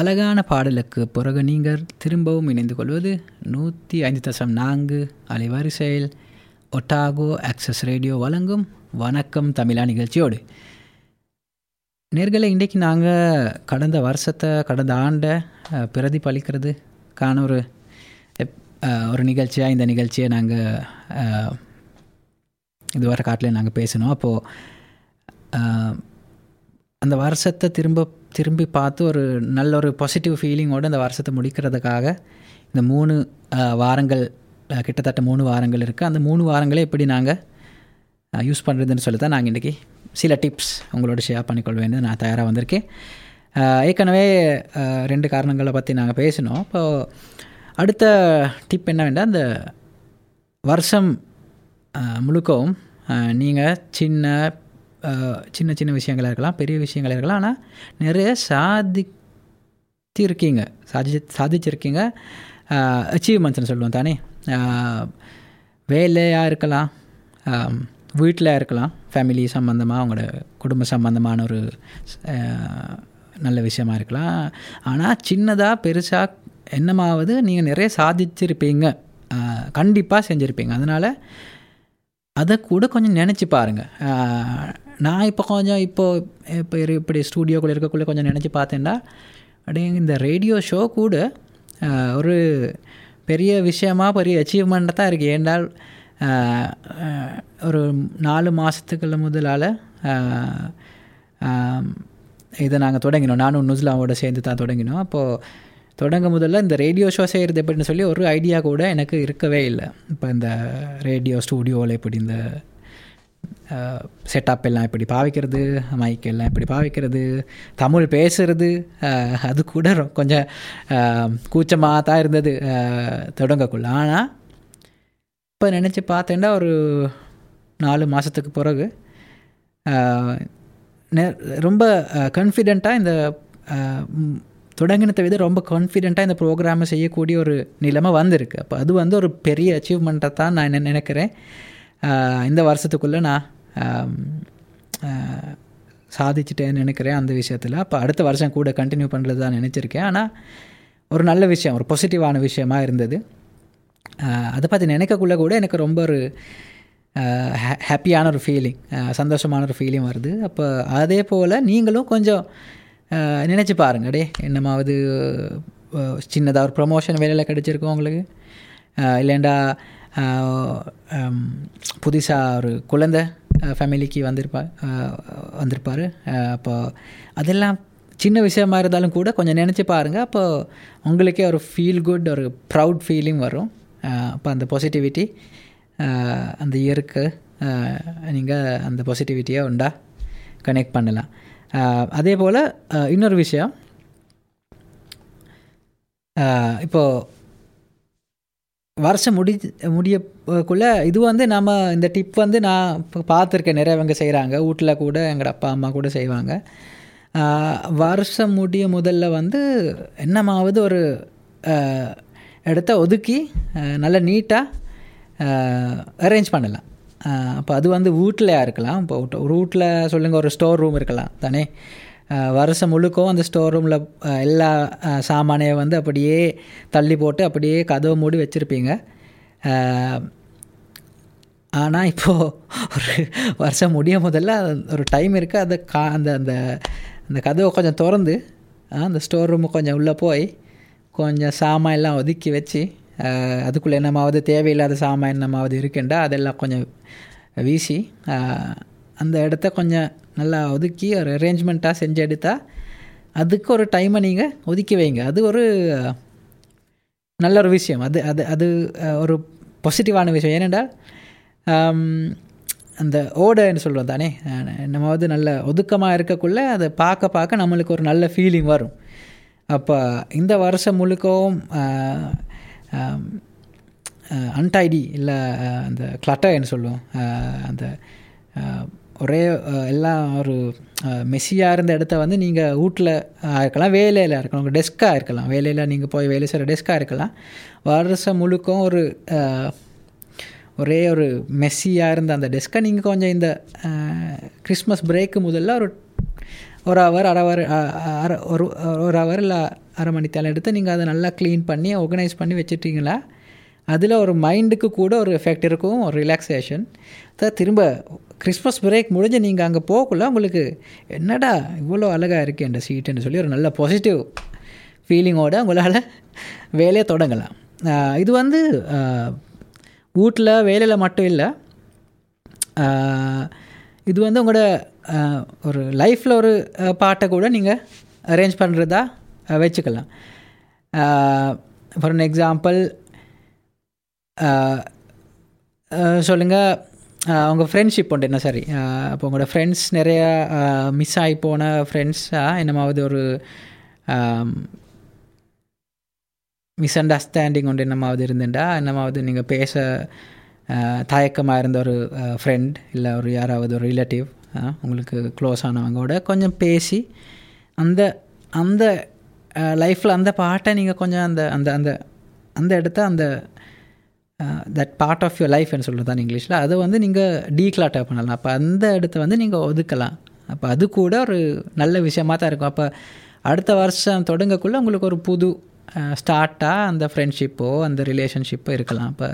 அழகான பாடலுக்கு பிறகு நீங்கள் திரும்பவும் இணைந்து கொள்வது நூற்றி ஐந்து தசம் நான்கு அலைவரிசையில் ஒட்டாகோ ஆக்சஸ் ரேடியோ வழங்கும் வணக்கம் தமிழா நிகழ்ச்சியோடு. நேர்களை இன்றைக்கு நாங்கள் கடந்த வருஷத்தை கடந்த ஆண்டை பிரதிபலிக்கிறதுக்கான பிரதிபலிக்கிறது காண ஒரு ஒரு நிகழ்ச்சியாக இந்த நிகழ்ச்சியை நாங்கள் இதுவரை காட்டில் நாங்கள் பேசினோம். அப்போது அந்த வருஷத்தை திரும்ப திரும்பி பார்த்து ஒரு நல்ல ஒரு பாசிட்டிவ் ஃபீலிங்கோடு அந்த வருஷத்தை முடிக்கிறதுக்காக இந்த மூணு வாரங்கள் கிட்டத்தட்ட மூணு வாரங்கள் இருக்குது அந்த மூணு வாரங்களே எப்படி நாங்கள் யூஸ் பண்ணுறதுன்னு சொல்லி தான் நாங்கள் இன்றைக்கி சில டிப்ஸ் உங்களோட ஷேர் பண்ணிக்கொள்வேன்னு நான் தயாராக வந்திருக்கேன். ஏற்கனவே ரெண்டு காரணங்களை பற்றி நாங்கள் பேசினோம். இப்போது அடுத்த டிப் என்ன வேண்டாம் அந்த வருஷம் முழுக்கவும் நீங்கள் சின்ன சின்ன சின்ன விஷயங்களாக இருக்கலாம் பெரிய விஷயங்களாக இருக்கலாம். ஆனால் நிறைய சாதித்திருக்கீங்க. சாதி சாதிச்சிருக்கீங்க. அச்சீவ்மெண்ட்ஸ்னு சொல்லுவோம் தானே. வேலையாக இருக்கலாம். வீட்டில் இருக்கலாம். ஃபேமிலி சம்மந்தமாக அவங்களோட குடும்ப சம்மந்தமான ஒரு நல்ல விஷயமா இருக்கலாம். ஆனால் சின்னதாக பெருசாக என்னமாவது நீங்கள் நிறைய சாதிச்சிருப்பீங்க. கண்டிப்பாக செஞ்சுருப்பீங்க. அதனால் அதை கூட கொஞ்சம் நினச்சி பாருங்கள் நான் இப்போ கொஞ்சம் இப்போது இப்போ இப்படி ஸ்டூடியோக்குள்ளே இருக்கக்குள்ளே கொஞ்சம் நினச்சி பார்த்தேன்டா. அப்படியே இந்த ரேடியோ ஷோ கூட ஒரு பெரிய விஷயமா பெரிய அச்சீவ்மெண்ட்டாக தான் இருக்குது ஏண்டால் ஒரு நாலு மாதத்துக்குள்ள முதலால் இதை நாங்கள் தொடங்கினோம். நானும் நுஸ்லாவோட சேர்ந்து தான் தொடங்கினோம். அப்போது தொடங்க முதல்ல இந்த ரேடியோ ஷோ செய்கிறது எப்படின்னு சொல்லி ஒரு ஐடியா கூட எனக்கு இருக்கவே இல்லை. இப்போ இந்த ரேடியோ ஸ்டூடியோவில் இப்படி இந்த செட்டப் எல்லாம் எப்படி பாவிக்கிறது? மைக் எல்லாம் எப்படி பாவிக்கிறது? தமிழ் பேசுறது அது கூட கொஞ்சம் கூச்சமாக தான் இருந்தது. தொடங்கக்குள்ள. ஆனால் இப்போ நினச்சி பார்த்தேன்னா ஒரு நாலு மாதத்துக்கு பிறகு நெ- ரொம்ப கான்ஃபிடெண்ட்டாக இந்த தொடங்கினத்தை தொடங்கினதை விட ரொம்ப கான்ஃபிடெண்ட்டாக இந்த ப்ரோக்ராமை செய்யக்கூடிய ஒரு நிலைமை வந்திருக்கு. அப்போ அது வந்து ஒரு பெரிய அச்சீவ்மெண்ட்டை தான் நான் என்ன நினைக்கிறேன். இந்த வருஷத்துக்குள்ளே நான் சாதிச்சிட்டேன்னு நினைக்கிறேன் அந்த விஷயத்தில். அப்போ அடுத்த வருஷம் கூட கண்டினியூ பண்ணுறது தான் நினச்சிருக்கேன். ஆனால் ஒரு நல்ல விஷயம் ஒரு பாசிட்டிவான விஷயமா இருந்தது. அதை பற்றி நினைக்கக்குள்ளே கூட எனக்கு ரொம்ப ஒரு ஹாப்பியான ஒரு ஃபீலிங் சந்தோஷமான ஒரு ஃபீலிங் வருது. அப்போ அதே போல் நீங்களும் கொஞ்சம் நினச்சி பாருங்கள் டே என்னமாவது சின்னதாக ஒரு ப்ரொமோஷன் வேலையில் கிடச்சிருக்கோம் உங்களுக்கு? இல்லைண்டா புதுசாக ஒரு குழந்த ஃபேமிலிக்கு வந்திருப்பா வந்திருப்பார். அப்போ அதெல்லாம் சின்ன விஷயமா இருந்தாலும் கூட கொஞ்சம் நினச்சி பாருங்கள் அப்போ உங்களுக்கே ஒரு ஃபீல் குட் ஒரு ப்ரவுட் ஃபீலிங் வரும். அப்போ அந்த பாசிட்டிவிட்டி அந்த இயருக்கு நீங்கள் அந்த பாசிட்டிவிட்டியை உண்டா? கனெக்ட் பண்ணலாம். அதே போல் இன்னொரு விஷயம். இப்போது வருஷம் முடி முடியக்குள்ளே இது வந்து நம்ம இந்த டிப் வந்து நான் இப்போ பார்த்துருக்கேன். நிறையவங்க செய்கிறாங்க வீட்டில் கூட எங்கள் அப்பா அம்மா கூட செய்வாங்க. வருஷம் முடிய முதல்ல வந்து என்னமாவது ஒரு இடத்த ஒதுக்கி நல்லா நல்ல நீட்டாக அரேஞ்ச் பண்ணலாம். அப்போ அது வந்து வீட்டிலையாக இருக்கலாம். இப்போ ஒரு- வீட்டில் சொல்லுங்கள் ஒரு ஸ்டோர் ரூம் இருக்கலாம் தானே. வருஷம் முழுக்கவும் அந்த ஸ்டோர் ரூமில் எல்லா சாமானையும் வந்து அப்படியே தள்ளி போட்டு அப்படியே கதவை மூடி வச்சுருப்பீங்க. ஆனால் இப்போது ஒரு வருஷம் முடிய முதல்ல ஒரு டைம் இருக்குது அதை கா அந்த அந்த அந்த கதவை கொஞ்சம் திறந்து அந்த ஸ்டோர் ரூமு கொஞ்சம் உள்ளே போய் கொஞ்சம் சாமான் எல்லாம் ஒதுக்கி வச்சு அதுக்குள்ளே என்னமாவது தேவையில்லாத சாமான் என்னமாவது இருக்குண்டா அதெல்லாம் கொஞ்சம் வீசி அந்த இடத்த கொஞ்சம் நல்லா ஒதுக்கி ஒரு அரேஞ்ச்மெண்ட்டாக செஞ்சு எடுத்தால் அதுக்கு ஒரு டைமை நீங்கள் ஒதுக்கி வைங்க. அது ஒரு நல்ல ஒரு விஷயம். அது அது அது ஒரு பாசிட்டிவான விஷயம். ஏனென்றால் அந்த ஓடைன்னு சொல்கிறோம் தானே? நம்ம வந்து நல்ல ஒதுக்கமாக இருக்கக்குள்ள அதை பார்க்க பார்க்க நம்மளுக்கு ஒரு நல்ல ஃபீலிங் வரும். அப்போ இந்த வருஷம் முழுக்கவும் அன்டைடி இல்லை அந்த கிளட்டர்னு சொல்லுவோம். அந்த ஒரே எல்லாம் ஒரு மெஸ்ஸியாக இருந்த இடத்த வந்து நீங்கள் வீட்டில் இருக்கலாம் வேலையில் இருக்கலாம். உங்கள் டெஸ்க்காக இருக்கலாம். வேலையில் நீங்கள் போய் வேலை செய்கிற டெஸ்க்காக இருக்கலாம். வருஷம் முழுக்கும் ஒரு ஒரே ஒரு மெஸ்ஸியாக இருந்த அந்த டெஸ்க்கை நீங்கள் கொஞ்சம் இந்த கிறிஸ்மஸ் பிரேக்கு முதல்ல ஒரு ஒரு ஹவர் அரை ஹவர் அரை ஒரு ஒரு ஹவர் இல்லை அரை மணித்தாலும் எடுத்து நீங்கள் அதை நல்லா க்ளீன் பண்ணி ஆர்கனைஸ் பண்ணி வச்சுட்டிங்களா? அதில் ஒரு மைண்டுக்கு கூட ஒரு எஃபெக்ட் இருக்கும் ஒரு ரிலாக்ஸேஷன் திரும்ப கிறிஸ்மஸ் பிரேக் முடிஞ்சு நீங்கள் அங்கே போகக்குள்ள உங்களுக்கு என்னடா இவ்வளோ அழகாக இருக்குது இந்த சீட்டுன்னு சொல்லி ஒரு நல்ல பாசிட்டிவ் ஃபீலிங்கோடு உங்களால் வேலையை தொடங்கலாம். இது வந்து வீட்டில் வேலையில் மட்டும் இல்லை. இது வந்து உங்களோட ஒரு லைஃப்பில் ஒரு பாட்டை கூட நீங்கள் அரேஞ்ச் பண்ணுறதா வச்சுக்கலாம். ஃபார் அன் எக்ஸாம்பிள் சொல்லுங்கள் உங்கள் ஃப்ரெண்ட்ஷிப் உண்டு என்ன சாரி அப்போ உங்களோட ஃப்ரெண்ட்ஸ் நிறையா மிஸ் ஆகி போன ஃப்ரெண்ட்ஸாக என்னமாவது ஒரு மிஸ் அண்டர்ஸ்டாண்டிங் உண்டு என்னமாவது இருந்துட்டா என்னமாவது நீங்கள் பேச தயக்கமாக இருந்த ஒரு ஃப்ரெண்ட் இல்லை ஒரு யாராவது ஒரு ரிலேட்டிவ் உங்களுக்கு க்ளோஸ் ஆனவங்களோட கொஞ்சம் பேசி அந்த அந்த லைஃப்பில் அந்த பாட்டை நீங்கள் கொஞ்சம் அந்த அந்த அந்த அந்த இடத்த அந்த தட் பார்ட் ஆஃப் யுவர் லைஃப்னு சொல்கிறது தான் இங்கிலீஷில். அதை வந்து நீங்கள் டீக்ளாட்டர் பண்ணலாம். அப்போ அந்த இடத்த வந்து நீங்கள் ஒதுக்கலாம். அப்போ அது கூட ஒரு நல்ல விஷயமாக தான் இருக்கும். அப்போ அடுத்த வருஷம் தொடங்கக்குள்ளே உங்களுக்கு ஒரு புது ஸ்டார்ட்டாக அந்த ஃப்ரெண்ட்ஷிப்போ அந்த ரிலேஷன்ஷிப்போ இருக்கலாம். அப்போ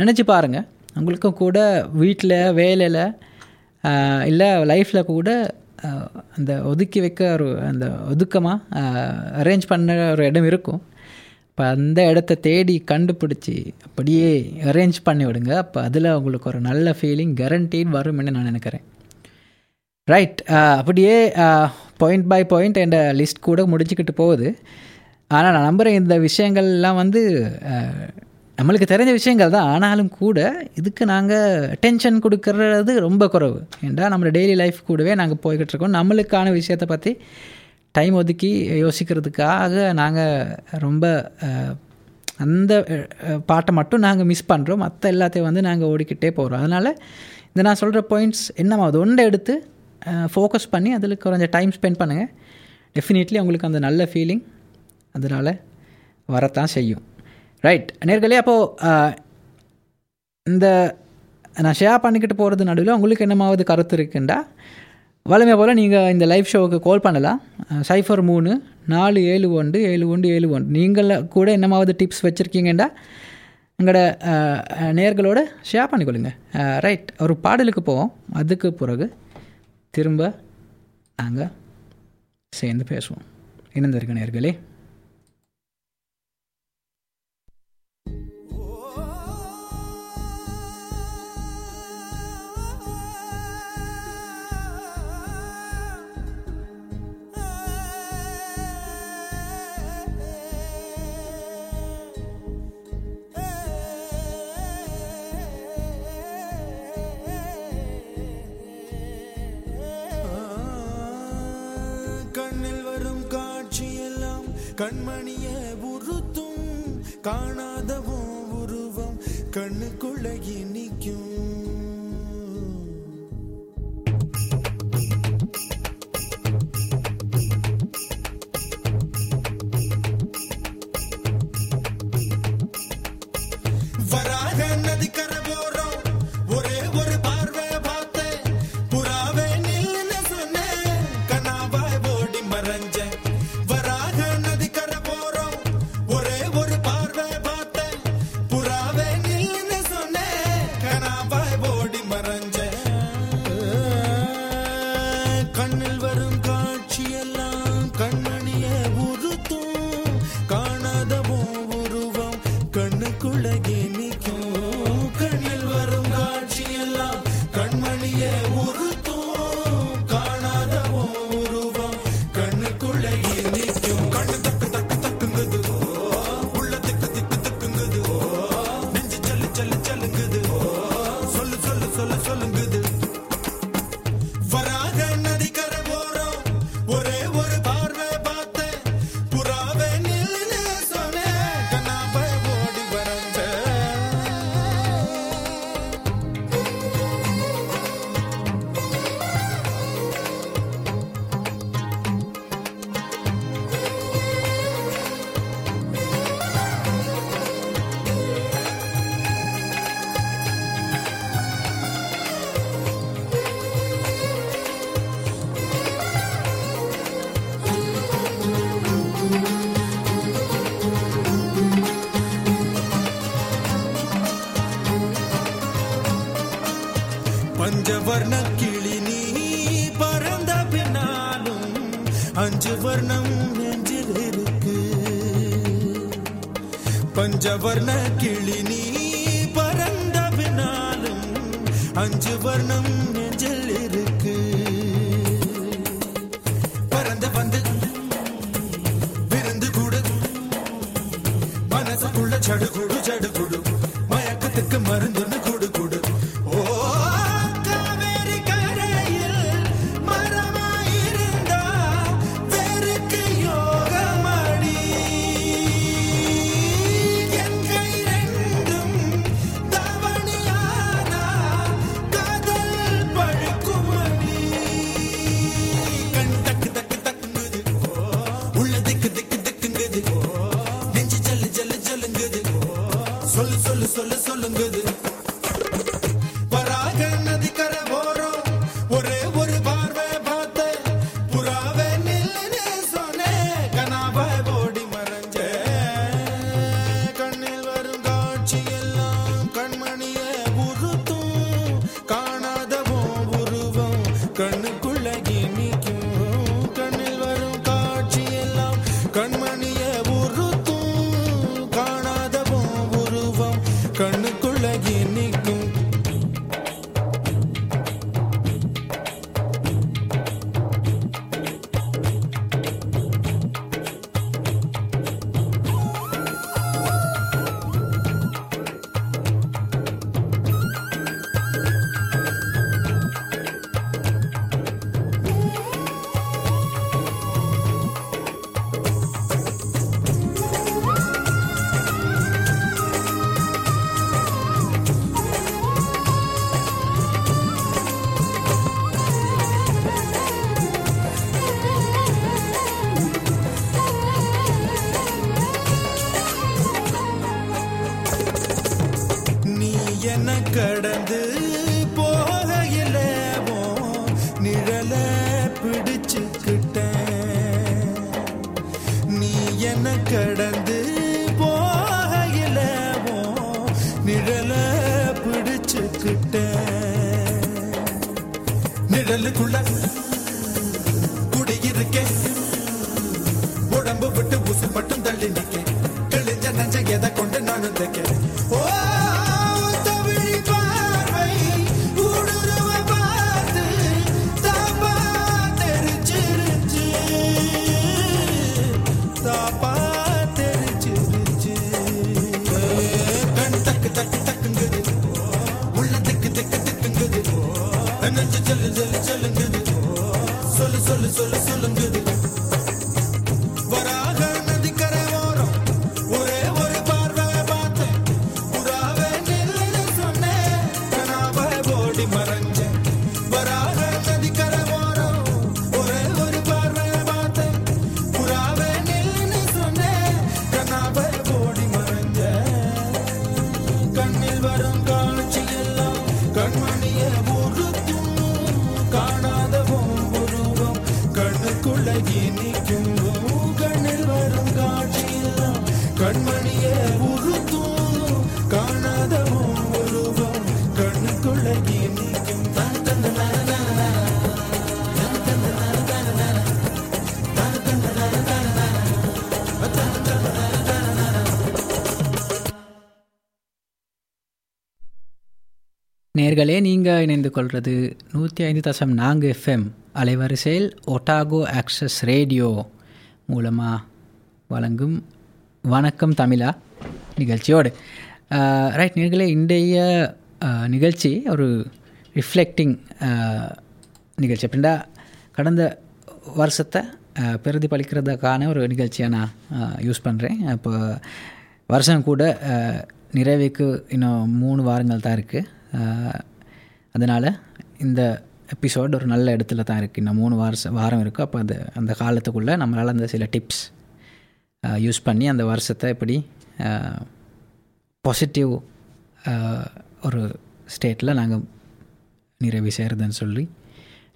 நினச்சி பாருங்கள் உங்களுக்கும் கூட வீட்டில் வேலையில் இல்லை லைஃப்பில் கூட அந்த ஒதுக்கி வைக்க ஒரு அந்த ஒதுக்கமாக அரேஞ்ச் பண்ண ஒரு இடம் இருக்கும். இப்போ அந்த இடத்த தேடி கண்டுபிடிச்சி அப்படியே அரேஞ்ச் பண்ணி விடுங்க. அப்போ அதில் உங்களுக்கு ஒரு நல்ல ஃபீலிங் கேரண்டீட் வரும்னு நான் நினைக்கிறேன். ரைட் அப்படியே பாயிண்ட் பை பாயிண்ட் என் லிஸ்ட் கூட முடிச்சுக்கிட்டு போகுது. ஆனால் நான் நம்புகிறேன் இந்த விஷயங்கள்லாம் வந்து நம்மளுக்கு தெரிஞ்ச விஷயங்கள் தான். ஆனாலும் கூட இதுக்கு நாங்கள் டென்ஷன் கொடுக்கறது ரொம்ப குறைவு. ஏன்டா நம்ம டெய்லி லைஃப் கூடவே நாங்கள் போய்கிட்டு இருக்கோம். நம்மளுக்கான விஷயத்தை பற்றி டைம் ஒதுக்கி யோசிக்கிறதுக்காக நாங்கள் ரொம்ப அந்த பாட்டை மட்டும் நாங்கள் மிஸ் பண்ணுறோம் மற்ற எல்லாத்தையும் வந்து நாங்கள் ஓடிக்கிட்டே போகிறோம் அதனால் இந்த நான் சொல்கிற பாயிண்ட்ஸ் என்னமாவது ஒன்றை எடுத்து ஃபோக்கஸ் பண்ணி அதில் கொஞ்சம் டைம் ஸ்பெண்ட் பண்ணுங்கள் டெஃபினெட்லி உங்களுக்கு அந்த நல்ல ஃபீலிங் அதனால் வரத்தான் செய்யும். ரைட் நேர்களே அப்போது இந்த நான் ஷேர் பண்ணிக்கிட்டு போகிறது நடுவில் உங்களுக்கு என்னமாவது கருத்து இருக்குண்டா? வளமை போல் நீங்கள் இந்த லைவ் ஷோவுக்கு கால் பண்ணலாம். சைஃபர் மூணு நாலு ஏழு ஒன்று ஏழு ஒன்று ஏழு ஒன்று. நீங்கள் கூட என்னமாவது டிப்ஸ் வச்சுருக்கீங்கண்டா எங்களோட நேர்களோட ஷேர் பண்ணிக்கொள்ளுங்க. ரைட் ஒரு பாடலுக்கு போவோம். அதுக்கு பிறகு திரும்ப நாங்கள் சேர்ந்து பேசுவோம். இணைந்திருக்க நேர்களே. காண நிழலுக்குள்ள குடியிருக்கேன் உடம்பு விட்டு உசு மட்டும் தள்ளி நிக்க கிழிஞ்ச நஞ்ச எதை கொண்டு நானும் தைக்க ஓ நெஞ்சு ஜல்லு ஜல்லு சொல்லு சொல்லு சொல்லு சொல்லுங்குது நேர்களே நீங்கள் இணைந்து கொள்வது நூற்றி ஐந்து தசம் நான்கு எஃப்எம் அலைவரிசையில் ஒட்டாகோ ஆக்சஸ் ரேடியோ மூலமாக வழங்கும் வணக்கம் தமிழா நிகழ்ச்சியோடு. ரைட் நேர்களே இன்றைய நிகழ்ச்சி ஒரு ரிஃப்ளெக்டிங் நிகழ்ச்சி. அப்படின்னா கடந்த வருஷத்தை பிரதிபலிக்கிறதுக்கான ஒரு நிகழ்ச்சியை நான் யூஸ் பண்ணுறேன் இப்போ வருஷம் கூட நிறைவேக்கு நிறைவுக்கு இன்னும் மூணு வாரங்கள் தான் இருக்குது அதனால் இந்த எபிசோட் ஒரு நல்ல இடத்துல தான் இருக்குது இன்னும் மூணு வாரம் வாரம் இருக்குது அப்போ அது அந்த காலத்துக்குள்ளே நம்மளால் அந்த சில டிப்ஸ் யூஸ் பண்ணி அந்த வருஷத்தை எப்படி பாசிட்டிவ் ஒரு ஸ்டேட்டில் நாங்கள் நிறைவு செய்கிறதுன்னு சொல்லி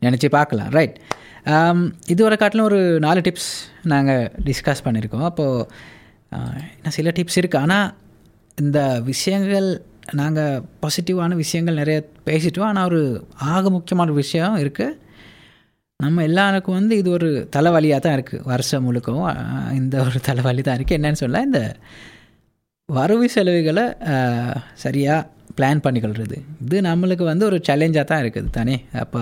நினச்சி பார்க்கலாம். ரைட் இதுவரை காட்டிலும் ஒரு நாலு டிப்ஸ் நாங்கள் டிஸ்கஸ் பண்ணியிருக்கோம். அப்போது இன்னும் சில டிப்ஸ் இருக்குது ஆனால் இந்த விஷயங்கள் நாங்கள் பாசிட்டிவான விஷயங்கள் நிறைய பேசிட்டோம். ஆனால் ஒரு ஆக முக்கியமான விஷயம் இருக்குது நம்ம எல்லாருக்கும் வந்து இது ஒரு தலைவலியாக தான் இருக்குது வருஷம் முழுக்கவும் இந்த ஒரு தலைவலி தான் இருக்குது என்னன்னு சொல்ல இந்த வரவு செலவுகளை சரியாக பிளான் பண்ணிக்கொள்கிறது இது நம்மளுக்கு வந்து ஒரு சேலஞ்சாக தான் இருக்குது தானே? அப்போ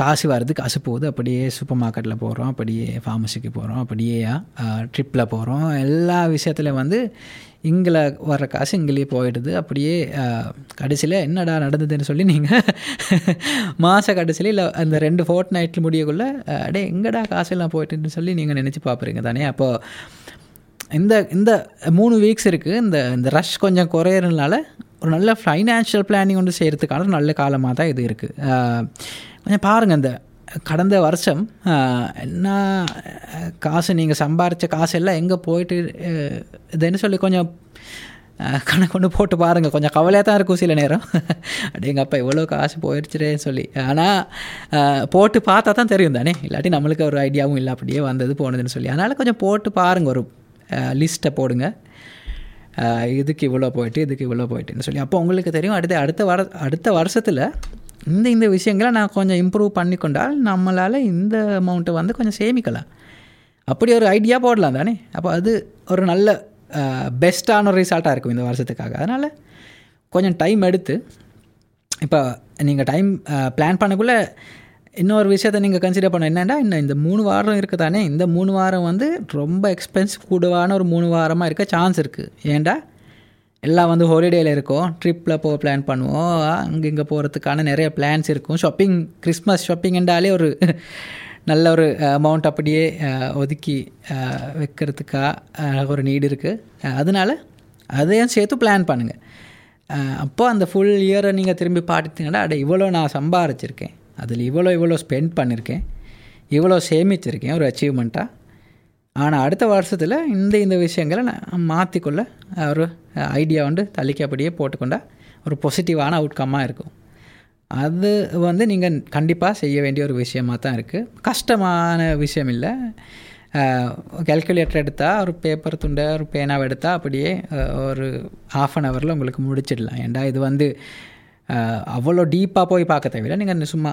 காசு வருது காசு போகுது. அப்படியே சூப்பர் மார்க்கெட்டில் போகிறோம் அப்படியே ஃபார்மசிக்கு போகிறோம் அப்படியே ட்ரிப்பில் போகிறோம் எல்லா விஷயத்தில் வந்து இங்கே வர்ற காசு இங்கிலேயே போயிடுது. அப்படியே கடைசியில் என்னடா நடந்ததுன்னு சொல்லி நீங்கள் [laughs] மாத கடைசியில் இல்லை அந்த ரெண்டு ஃபோர்ட் நைட்டில் முடியக்குள்ளே அடே எங்கடா காசெல்லாம் போயிட்டுன்னு சொல்லி நீங்கள் நினச்சி பார்ப்பீங்க தானே? அப்போது இந்த இந்த மூணு வீக்ஸ் இருக்குது இந்த இந்த ரஷ் கொஞ்சம் குறையிறதுனால ஒரு நல்ல ஃபைனான்ஷியல் பிளானிங் ஒன்று செய்கிறதுக்கான நல்ல காலமாக தான் இது இருக்குது கொஞ்சம் பாருங்கள் இந்த கடந்த வருஷம் என்ன காசு நீங்கள் சம்பாரித்த காசு எல்லாம் எங்கே போயிட்டு இதுன்னு சொல்லி கொஞ்சம் கணக்கு கொண்டு போட்டு பாருங்கள் கொஞ்சம் கவலையாக தான் இருக்கும் சில நேரம். அப்படி எங்கள் அப்பா இவ்வளோ காசு போயிடுச்சுரேன்னு சொல்லி. ஆனால் போட்டு பார்த்தா தான் தெரியும் தானே. இல்லாட்டி நம்மளுக்கு ஒரு ஐடியாவும் இல்லை அப்படியே வந்தது போனதுன்னு சொல்லி. அதனால் கொஞ்சம் போட்டு பாருங்கள் ஒரு லிஸ்ட்டை போடுங்க. இதுக்கு இவ்வளோ போயிட்டு இதுக்கு இவ்வளோ போயிட்டுன்னு சொல்லி. அப்போ உங்களுக்கு தெரியும் அடுத்த அடுத்த வர அடுத்த வருஷத்தில் இந்த இந்த விஷயங்களை நான் கொஞ்சம் இம்ப்ரூவ் பண்ணிக்கொண்டால் நம்மளால் இந்த அமௌண்ட்டை வந்து கொஞ்சம் சேமிக்கலாம். அப்படி ஒரு ஐடியா போடலாம் தானே? அப்போ அது ஒரு நல்ல பெஸ்ட்டான ஒரு ரிசல்ட்டாக இருக்கும் இந்த வருஷத்துக்காக. அதனால் கொஞ்சம் டைம் எடுத்து இப்போ நீங்கள் டைம் பிளான் பண்ணக்குள்ளே இன்னொரு விஷயத்தை நீங்கள் கன்சிடர் பண்ண என்னென்னா இன்னும் இந்த மூணு வாரம் இருக்குது தானே? இந்த மூணு வாரம் வந்து ரொம்ப எக்ஸ்பென்ஸ் கூடுவான ஒரு மூணு வாரமாக இருக்க சான்ஸ் இருக்குது ஏன்டா எல்லாம் வந்து ஹாலிடேயில் இருக்கும். ட்ரிப்பில் போக பிளான் பண்ணுவோம். அங்கே இங்கே போகிறதுக்கான நிறைய பிளான்ஸ் இருக்கும். ஷாப்பிங் கிறிஸ்மஸ் ஷாப்பிங்ன்றாலே ஒரு [laughs] நல்ல ஒரு அமௌண்ட் அப்படியே ஒதுக்கி வைக்கிறதுக்காக ஒரு நீடு இருக்குது அதனால் அதையும் சேர்த்து பிளான் பண்ணுங்கள் அப்போ அந்த ஃபுல் இயரை நீங்கள் திரும்பி பார்த்துட்டீங்கன்னா அட இவ்வளோ நான் சம்பாரிச்சிருக்கேன். அதில் இவ்வளோ இவ்வளோ ஸ்பெண்ட் பண்ணியிருக்கேன் இவ்வளோ சேமிச்சிருக்கேன். ஒரு அச்சீவ்மெண்ட்டாக ஆனால் அடுத்த வருஷத்தில் இந்த இந்த விஷயங்களை நான் மாற்றிக்கொள்ள ஒரு ஐடியா வந்து தள்ளிக்கு அப்படியே போட்டுக்கொண்டா ஒரு பாசிட்டிவான அவுட்கம்மாக இருக்கும். அது வந்து நீங்கள் கண்டிப்பாக செய்ய வேண்டிய ஒரு விஷயமாக தான் இருக்குது கஷ்டமான விஷயம் இல்லை. கேல்குலேட்டர் எடுத்தால் ஒரு பேப்பர் துண்டை ஒரு பேனாவை எடுத்தால் அப்படியே ஒரு ஆஃப் அன் ஹவரில் உங்களுக்கு முடிச்சிடலாம். ஏன்டா இது வந்து அவ்வளோ டீப்பாக போய் பார்க்க தேவையில்லை நீங்கள் சும்மா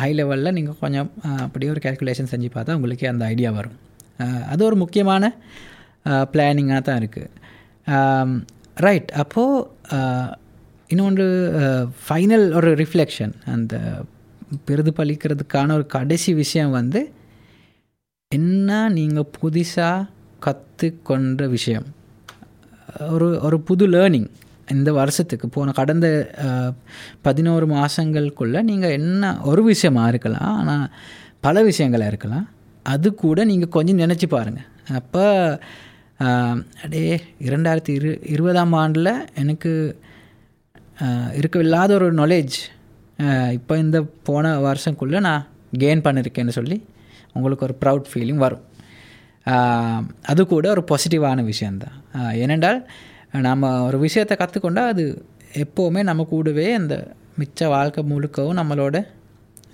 ஹை லெவலில் நீங்கள் கொஞ்சம் அப்படியே ஒரு கேல்குலேஷன் செஞ்சு பார்த்தா உங்களுக்கே அந்த ஐடியா வரும். அது ஒரு முக்கியமான பிளானிங்காக தான் இருக்குது ரைட் அப்போது இன்னொன்று ஃபைனல் ஒரு ரிஃப்ளெக்ஷன் அந்த பிரதிபலிக்கிறதுக்கான ஒரு கடைசி விஷயம் வந்து என்ன நீங்கள் புதுசாக கற்றுக்கொண்ட விஷயம்? ஒரு ஒரு புது லேர்னிங் இந்த வருஷத்துக்கு போன கடந்த பதினோரு மாதங்களுக்குள்ளே நீங்கள் என்ன ஒரு விஷயமா இருக்கலாம் ஆனால் பல விஷயங்களாக இருக்கலாம். அது கூட நீங்கள் கொஞ்சம் நினச்சி பாருங்கள் அப்போ அடே இரண்டாயிரத்தி இரு இருபதாம் ஆண்டில் எனக்கு இருக்கவில்லாத ஒரு நாலேஜ் இப்போ இந்த போன வருஷக்குள்ளே நான் கெயின் பண்ணியிருக்கேன்னு சொல்லி உங்களுக்கு ஒரு ப்ரவுட் ஃபீலிங் வரும். அது கூட ஒரு பாசிட்டிவான விஷயந்தான் ஏனென்றால் நாம் ஒரு விஷயத்தை கற்றுக்கொண்டால் அது எப்போவுமே நம்ம கூடவே அந்த மிச்ச வாழ்க்கை முழுக்கவும் நம்மளோட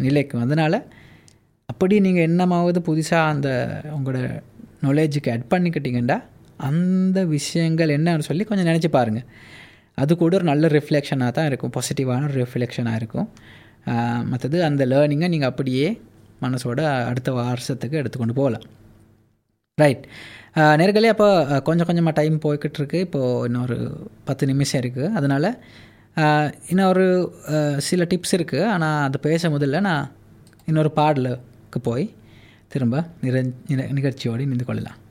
நிலைக்கும். அதனால் அப்படி நீங்கள் என்னமாவது புதுசாக அந்த உங்களோட நாலேஜுக்கு ஆட் பண்ணிக்கிட்டீங்கன்னா அந்த விஷயங்கள் என்னன்னு சொல்லி கொஞ்சம் நினச்சி பாருங்கள் அது கூட ஒரு நல்ல ரிஃப்ளெக்ஷனாக தான் இருக்கும். பாசிட்டிவான ஒரு ரிஃப்ளெக்ஷனாக இருக்கும். மற்றது அந்த லேர்னிங்கை நீங்கள் அப்படியே மனசோட அடுத்த வருஷத்துக்கு எடுத்துக்கொண்டு போகலாம். ரைட் நேர்களே அப்போ கொஞ்சம் கொஞ்சமாக டைம் போய்கிட்டு இருக்கு இப்போது இன்னொரு பத்து நிமிஷம் இருக்குது அதனால் இன்னொரு சில டிப்ஸ் இருக்குது ஆனால் அது பேச முதல்ல நான் இன்னொரு பாடலுக்கு போய் திரும்ப நிற நிகழ்ச்சியோடு இணைந்து கொள்ளலாம்.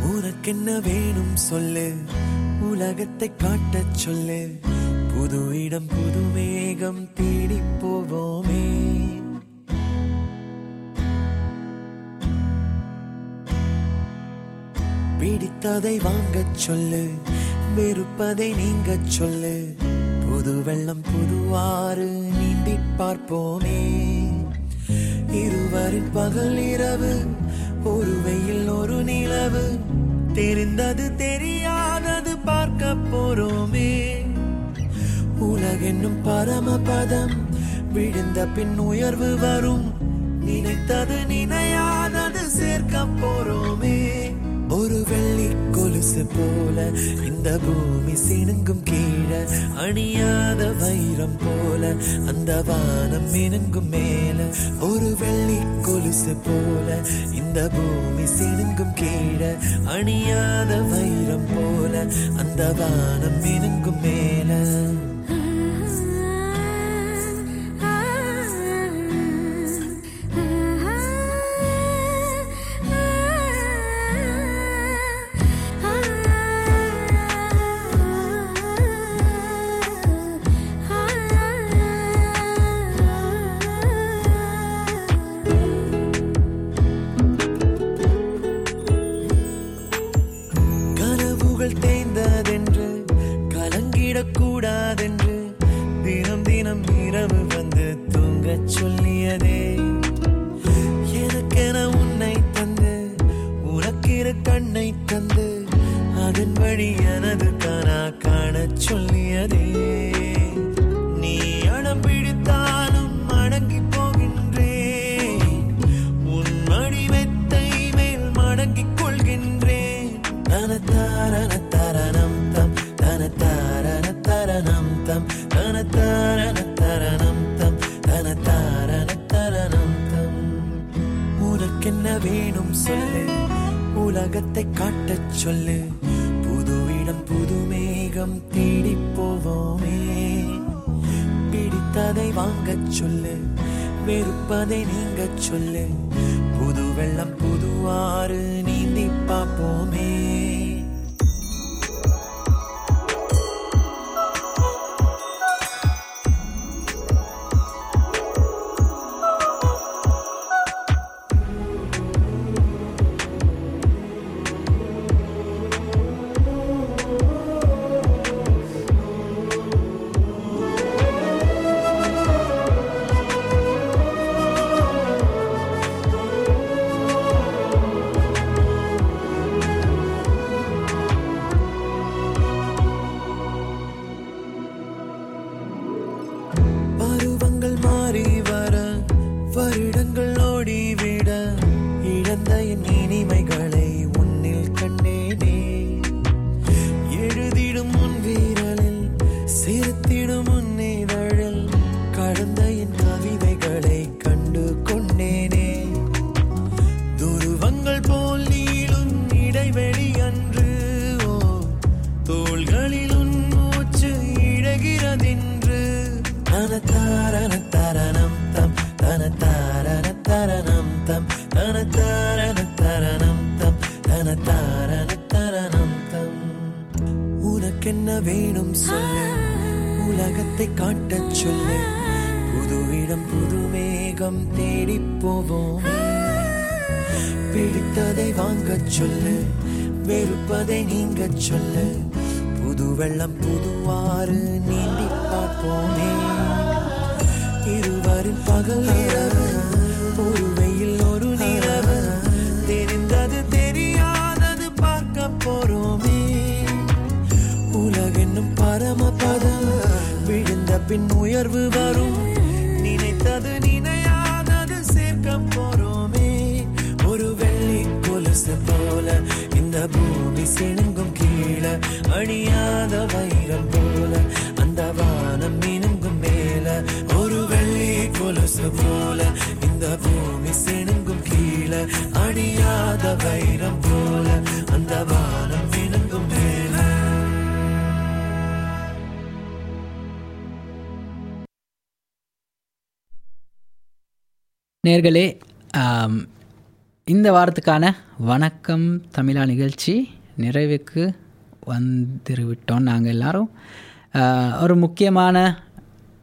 உனக்கென்ன வேணும் சொல்லு. உலகத்தை காட்டச் சொல்லு. புது இடம் புது வேகம் தீ பிடித்ததை வாங்கச் சொல்லு வெறுப்பதை நீங்கச் சொல்லு. புது வெள்ளம் புதுவாறு நீந்தி பார்ப்போமே. இருவரின் பகல் இரவு ஒரு வெயில் ஒரு நிலவு. தெரிந்தது தெரியாதது பார்க்க போறோமே. உலகென்னும் பரமபதம் விழுந்த பின் உயர்வு வரும். நினைத்தது நினையாதது சேர்க்க போறோமே. கொலுசு போல இந்த பூமி சினுங்கும் கீழே அணியாத வைரம் போல அந்த வானம் மினுங்கும் மேல ஒரு வெள்ளி கொலுசு போல இந்த பூமி சினுங்கும் கீழே அணியாத வைரம் போல அந்த வானம் மினுங்கும் மேல. உலகத்தை காட்டச் சொல்லு. புது இடம் புது மேகம் தேடி போவோமே. பிடித்ததை வாங்கச் சொல்லு. வெறுப்பதை நீங்கச் சொல்லு. புது வெள்ளம் புது ஆறு நீந்தி பார்ப்போமே. தனத்தாரண தரணம் தம் தனத்தாரண தரணம் தம் தனத்தாரண தரணம் தம் தனத்தாரண தரணம் தம் உனக்கென்ன வேணும் சொல்லு உலகத்தை காட்டச் சொல்லு புது இடம் புது மேகம் தேடி போவோம் பிடித்ததை வாங்கச் சொல்லு வெறுப்பதை நீங்கச் சொல்லு புது வெள்ளம் புதுவாறு நீந்தி பார்ப்போமே பகல் இரவு ஒரு வெயில் ஒரு நிலவு. தெரிந்தது தெரியாதது பார்க்க போறோமே. உலகென்னும் பரமபதம். விழுந்த பின் உயர்வு வரும். நினைத்தது நினையாதது சேர்க்க போறோமே. ஒரு வெள்ளி கொலுசு போல இந்த பூமி சிணுங்கும் கீழே. அணியாத வைரம் போல அந்த வானம் மினுங்கும் மேல. கொலுசு போல இந்த பூமி செணுங்கும் கீழே அணியாத வைரம் போல அந்த வானம் மினுங்கும் மேல. நேர்களே இந்த வாரத்துக்கான வணக்கம் தமிழா நிகழ்ச்சி நிறைவுக்கு வந்துருவிட்டோம் நாங்கள் எல்லாரும். ஒரு முக்கியமான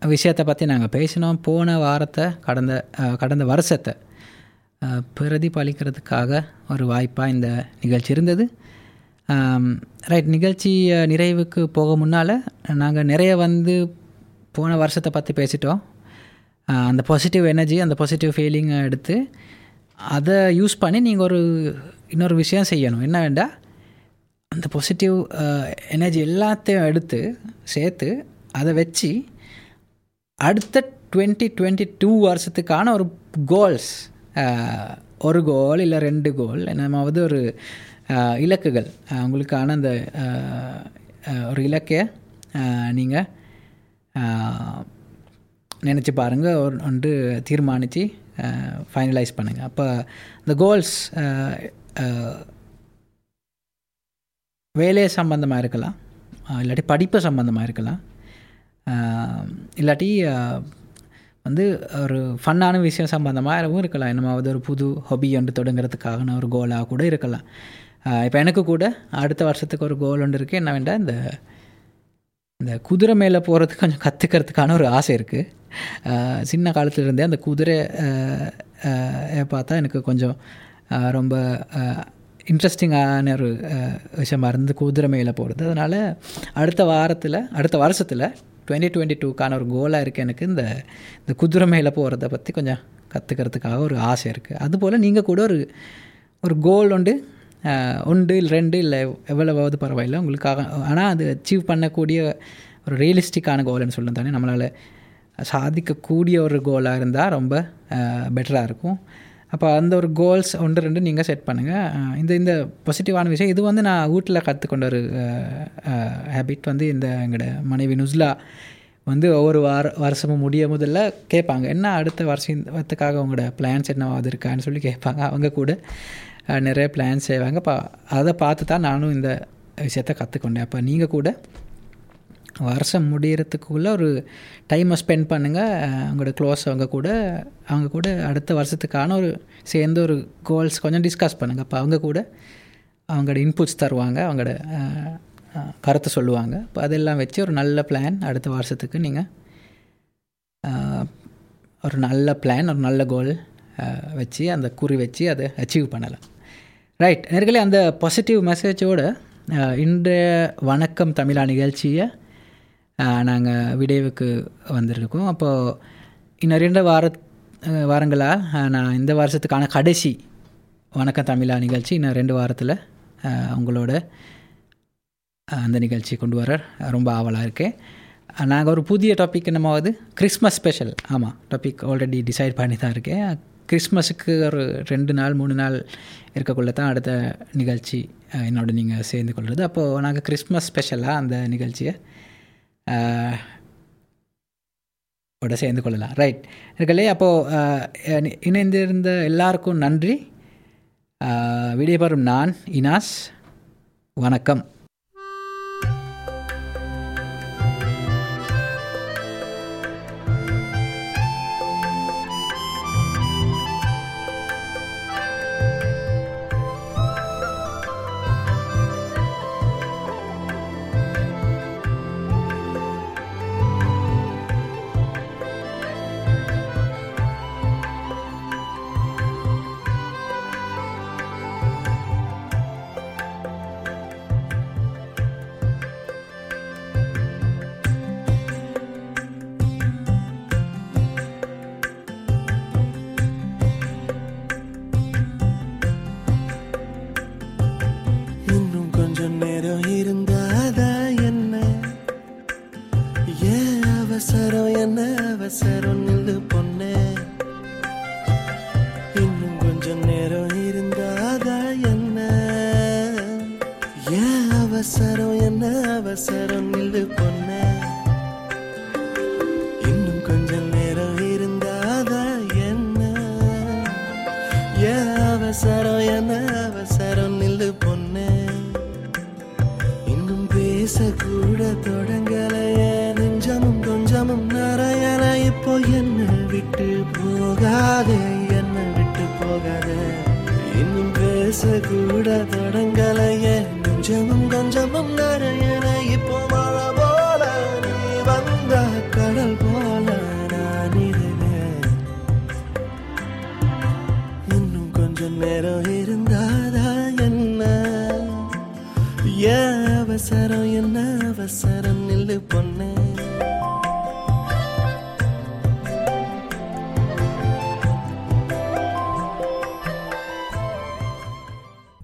விஷயத்தை பற்றி நாங்கள் பேசினோம். போன வாரத்தை கடந்த கடந்த வருஷத்தை பிரதிபலிக்கிறதுக்காக ஒரு வாய்ப்பாக இந்த நிகழ்ச்சி இருந்தது. ரைட் நிகழ்ச்சி நிறைவுக்கு போக முன்னால் நாங்கள் நிறைய வந்து போன வருஷத்தை பற்றி பேசிட்டோம். அந்த பாசிட்டிவ் எனர்ஜி அந்த பாசிட்டிவ் ஃபீலிங்கை எடுத்து அதை யூஸ் பண்ணி நீங்கள் ஒரு இன்னொரு விஷயம் செய்யணும். என்ன வேண்டாம் அந்த பாசிட்டிவ் எனர்ஜி எல்லாத்தையும் எடுத்து சேர்த்து அதை வச்சு அடுத்த டுவெண்ட்டி டுவெண்ட்டி டூ வருஷத்துக்கான ஒரு கோல்ஸ் ஒரு கோல் இல்லை ரெண்டு கோல் என்னமாவது ஒரு இலக்குகள். உங்களுக்கான அந்த ஒரு இலக்கையை நீங்கள் நினச்சி பாருங்கள் ஒரு ஒன்று தீர்மானித்து ஃபைனலைஸ் பண்ணுங்கள் அப்போ இந்த கோல்ஸ் வேலை சம்பந்தமாக இருக்கலாம். இல்லாட்டி படிப்பு சம்பந்தமாக இருக்கலாம். இல்லாட்டி வந்து ஒரு ஃபன்னான விஷயம் சம்மந்தமாகவும் இருக்கலாம். என்னமாவது ஒரு புது ஹாபி ஒன்று தொடங்குறதுக்கான ஒரு கோலாக கூட இருக்கலாம். இப்போ எனக்கு கூட அடுத்த வருஷத்துக்கு ஒரு கோல் ஒன்று இருக்குது என்ன வேண்டாம் இந்த இந்த குதிரை மேலே போகிறதுக்கு கொஞ்சம் கற்றுக்கிறதுக்கான ஒரு ஆசை இருக்குது சின்ன காலத்துலேருந்தே அந்த குதிரை பார்த்தா எனக்கு கொஞ்சம் ரொம்ப இன்ட்ரெஸ்டிங்கான ஒரு விஷயமா இருந்து குதிரை மேலே போகிறது அதனால் அடுத்த வாரத்தில் அடுத்த வருஷத்தில் டுவெண்ட்டி டுவெண்ட்டி டூக்கான ஒரு கோலாக இருக்குது எனக்கு. இந்த இந்த குதிரை மேலே போகிறத பற்றி கொஞ்சம் கற்றுக்கிறதுக்காக ஒரு ஆசை இருக்குது அதுபோல் நீங்கள் கூட ஒரு ஒரு கோல் உண்டு. அஹ், ஒன்று இல்லை ரெண்டு இல்லை எவ்வளவாவது பரவாயில்ல உங்களுக்காக. ஆனால் அது அச்சீவ் பண்ணக்கூடிய ஒரு ரியலிஸ்டிக்கான கோல்னு சொல்லணும் தானே நம்மளால் சாதிக்கக்கூடிய ஒரு கோலாக இருந்தால் ரொம்ப பெட்டராக இருக்கும். அப்போ அந்த ஒரு கோல்ஸ் ஒன்று ரெண்டு நீங்கள் செட் பண்ணுங்கள் இந்த இந்த பாசிட்டிவான விஷயம். இது வந்து நான் வீட்டில் கற்றுக்கொண்ட ஒரு ஹேபிட் வந்து இந்த எங்களோட மனைவி நுஸ்லா வந்து ஒவ்வொரு வார வருஷமும் முடிய முதல்ல கேட்பாங்க என்ன அடுத்த வருஷத்துக்காக உங்களோட பிளான்ஸ் என்னவாது இருக்கான்னு சொல்லி கேட்பாங்க அவங்க கூட நிறைய பிளான்ஸ் செய்வாங்க. அப்போ அதை பார்த்து தான் நானும் இந்த விஷயத்த கற்றுக்கொண்டேன் அப்போ நீங்கள் கூட வருஷம் முடிகிறதுக்குள்ளே ஒரு டைமை ஸ்பெண்ட் பண்ணுங்கள் அவங்களோட க்ளோஸ் அவங்க கூட அவங்க கூட அடுத்த வருஷத்துக்கான ஒரு சேர்ந்து ஒரு கோல்ஸ் கொஞ்சம் டிஸ்கஸ் பண்ணுங்கள் அப்போ அவங்க கூட அவங்களோட இன்புட்ஸ் தருவாங்க. அவங்களோட கருத்தை சொல்லுவாங்க. இப்போ அதெல்லாம் வச்சு ஒரு நல்ல பிளான் அடுத்த வருஷத்துக்கு நீங்கள் ஒரு நல்ல பிளான் ஒரு நல்ல கோல் வச்சு அந்த குறி வச்சு அதை அச்சீவ் பண்ணலாம். ரைட் நேர்களே அந்த பாசிட்டிவ் மெசேஜோட இன்றைய வணக்கம் தமிழா நிகழ்ச்சியை நாங்கள் விடைவுக்கு வந்திருக்கோம். அப்போது இன்னும் ரெண்டு வார வாரங்களாக நான் இந்த வருஷத்துக்கான கடைசி வணக்கம் தமிழா நிகழ்ச்சி இன்னும் ரெண்டு வாரத்தில் உங்களோட அந்த நிகழ்ச்சி கொண்டு வர ரொம்ப ஆவலாக இருக்கேன். நாங்கள் ஒரு புதிய டாபிக் என்னமாவது கிறிஸ்மஸ் ஸ்பெஷல் ஆமாம் டாபிக் ஆல்ரெடி டிசைட் பண்ணி தான் இருக்கேன். கிறிஸ்மஸுக்கு ஒரு ரெண்டு நாள் மூணு நாள் இருக்கக்குள்ள தான் அடுத்த நிகழ்ச்சி என்னோட நீங்கள் சேர்ந்து கொள்வது அப்போது நாங்கள் கிறிஸ்மஸ் ஸ்பெஷலாக அந்த நிகழ்ச்சியை ஓட சேர்ந்து கொள்ளலாம். ரைட் இருக்கலே அப்போது இணைந்திருந்த எல்லாருக்கும் நன்றி. விடைபெறும் நான் இனாஸ். வணக்கம்.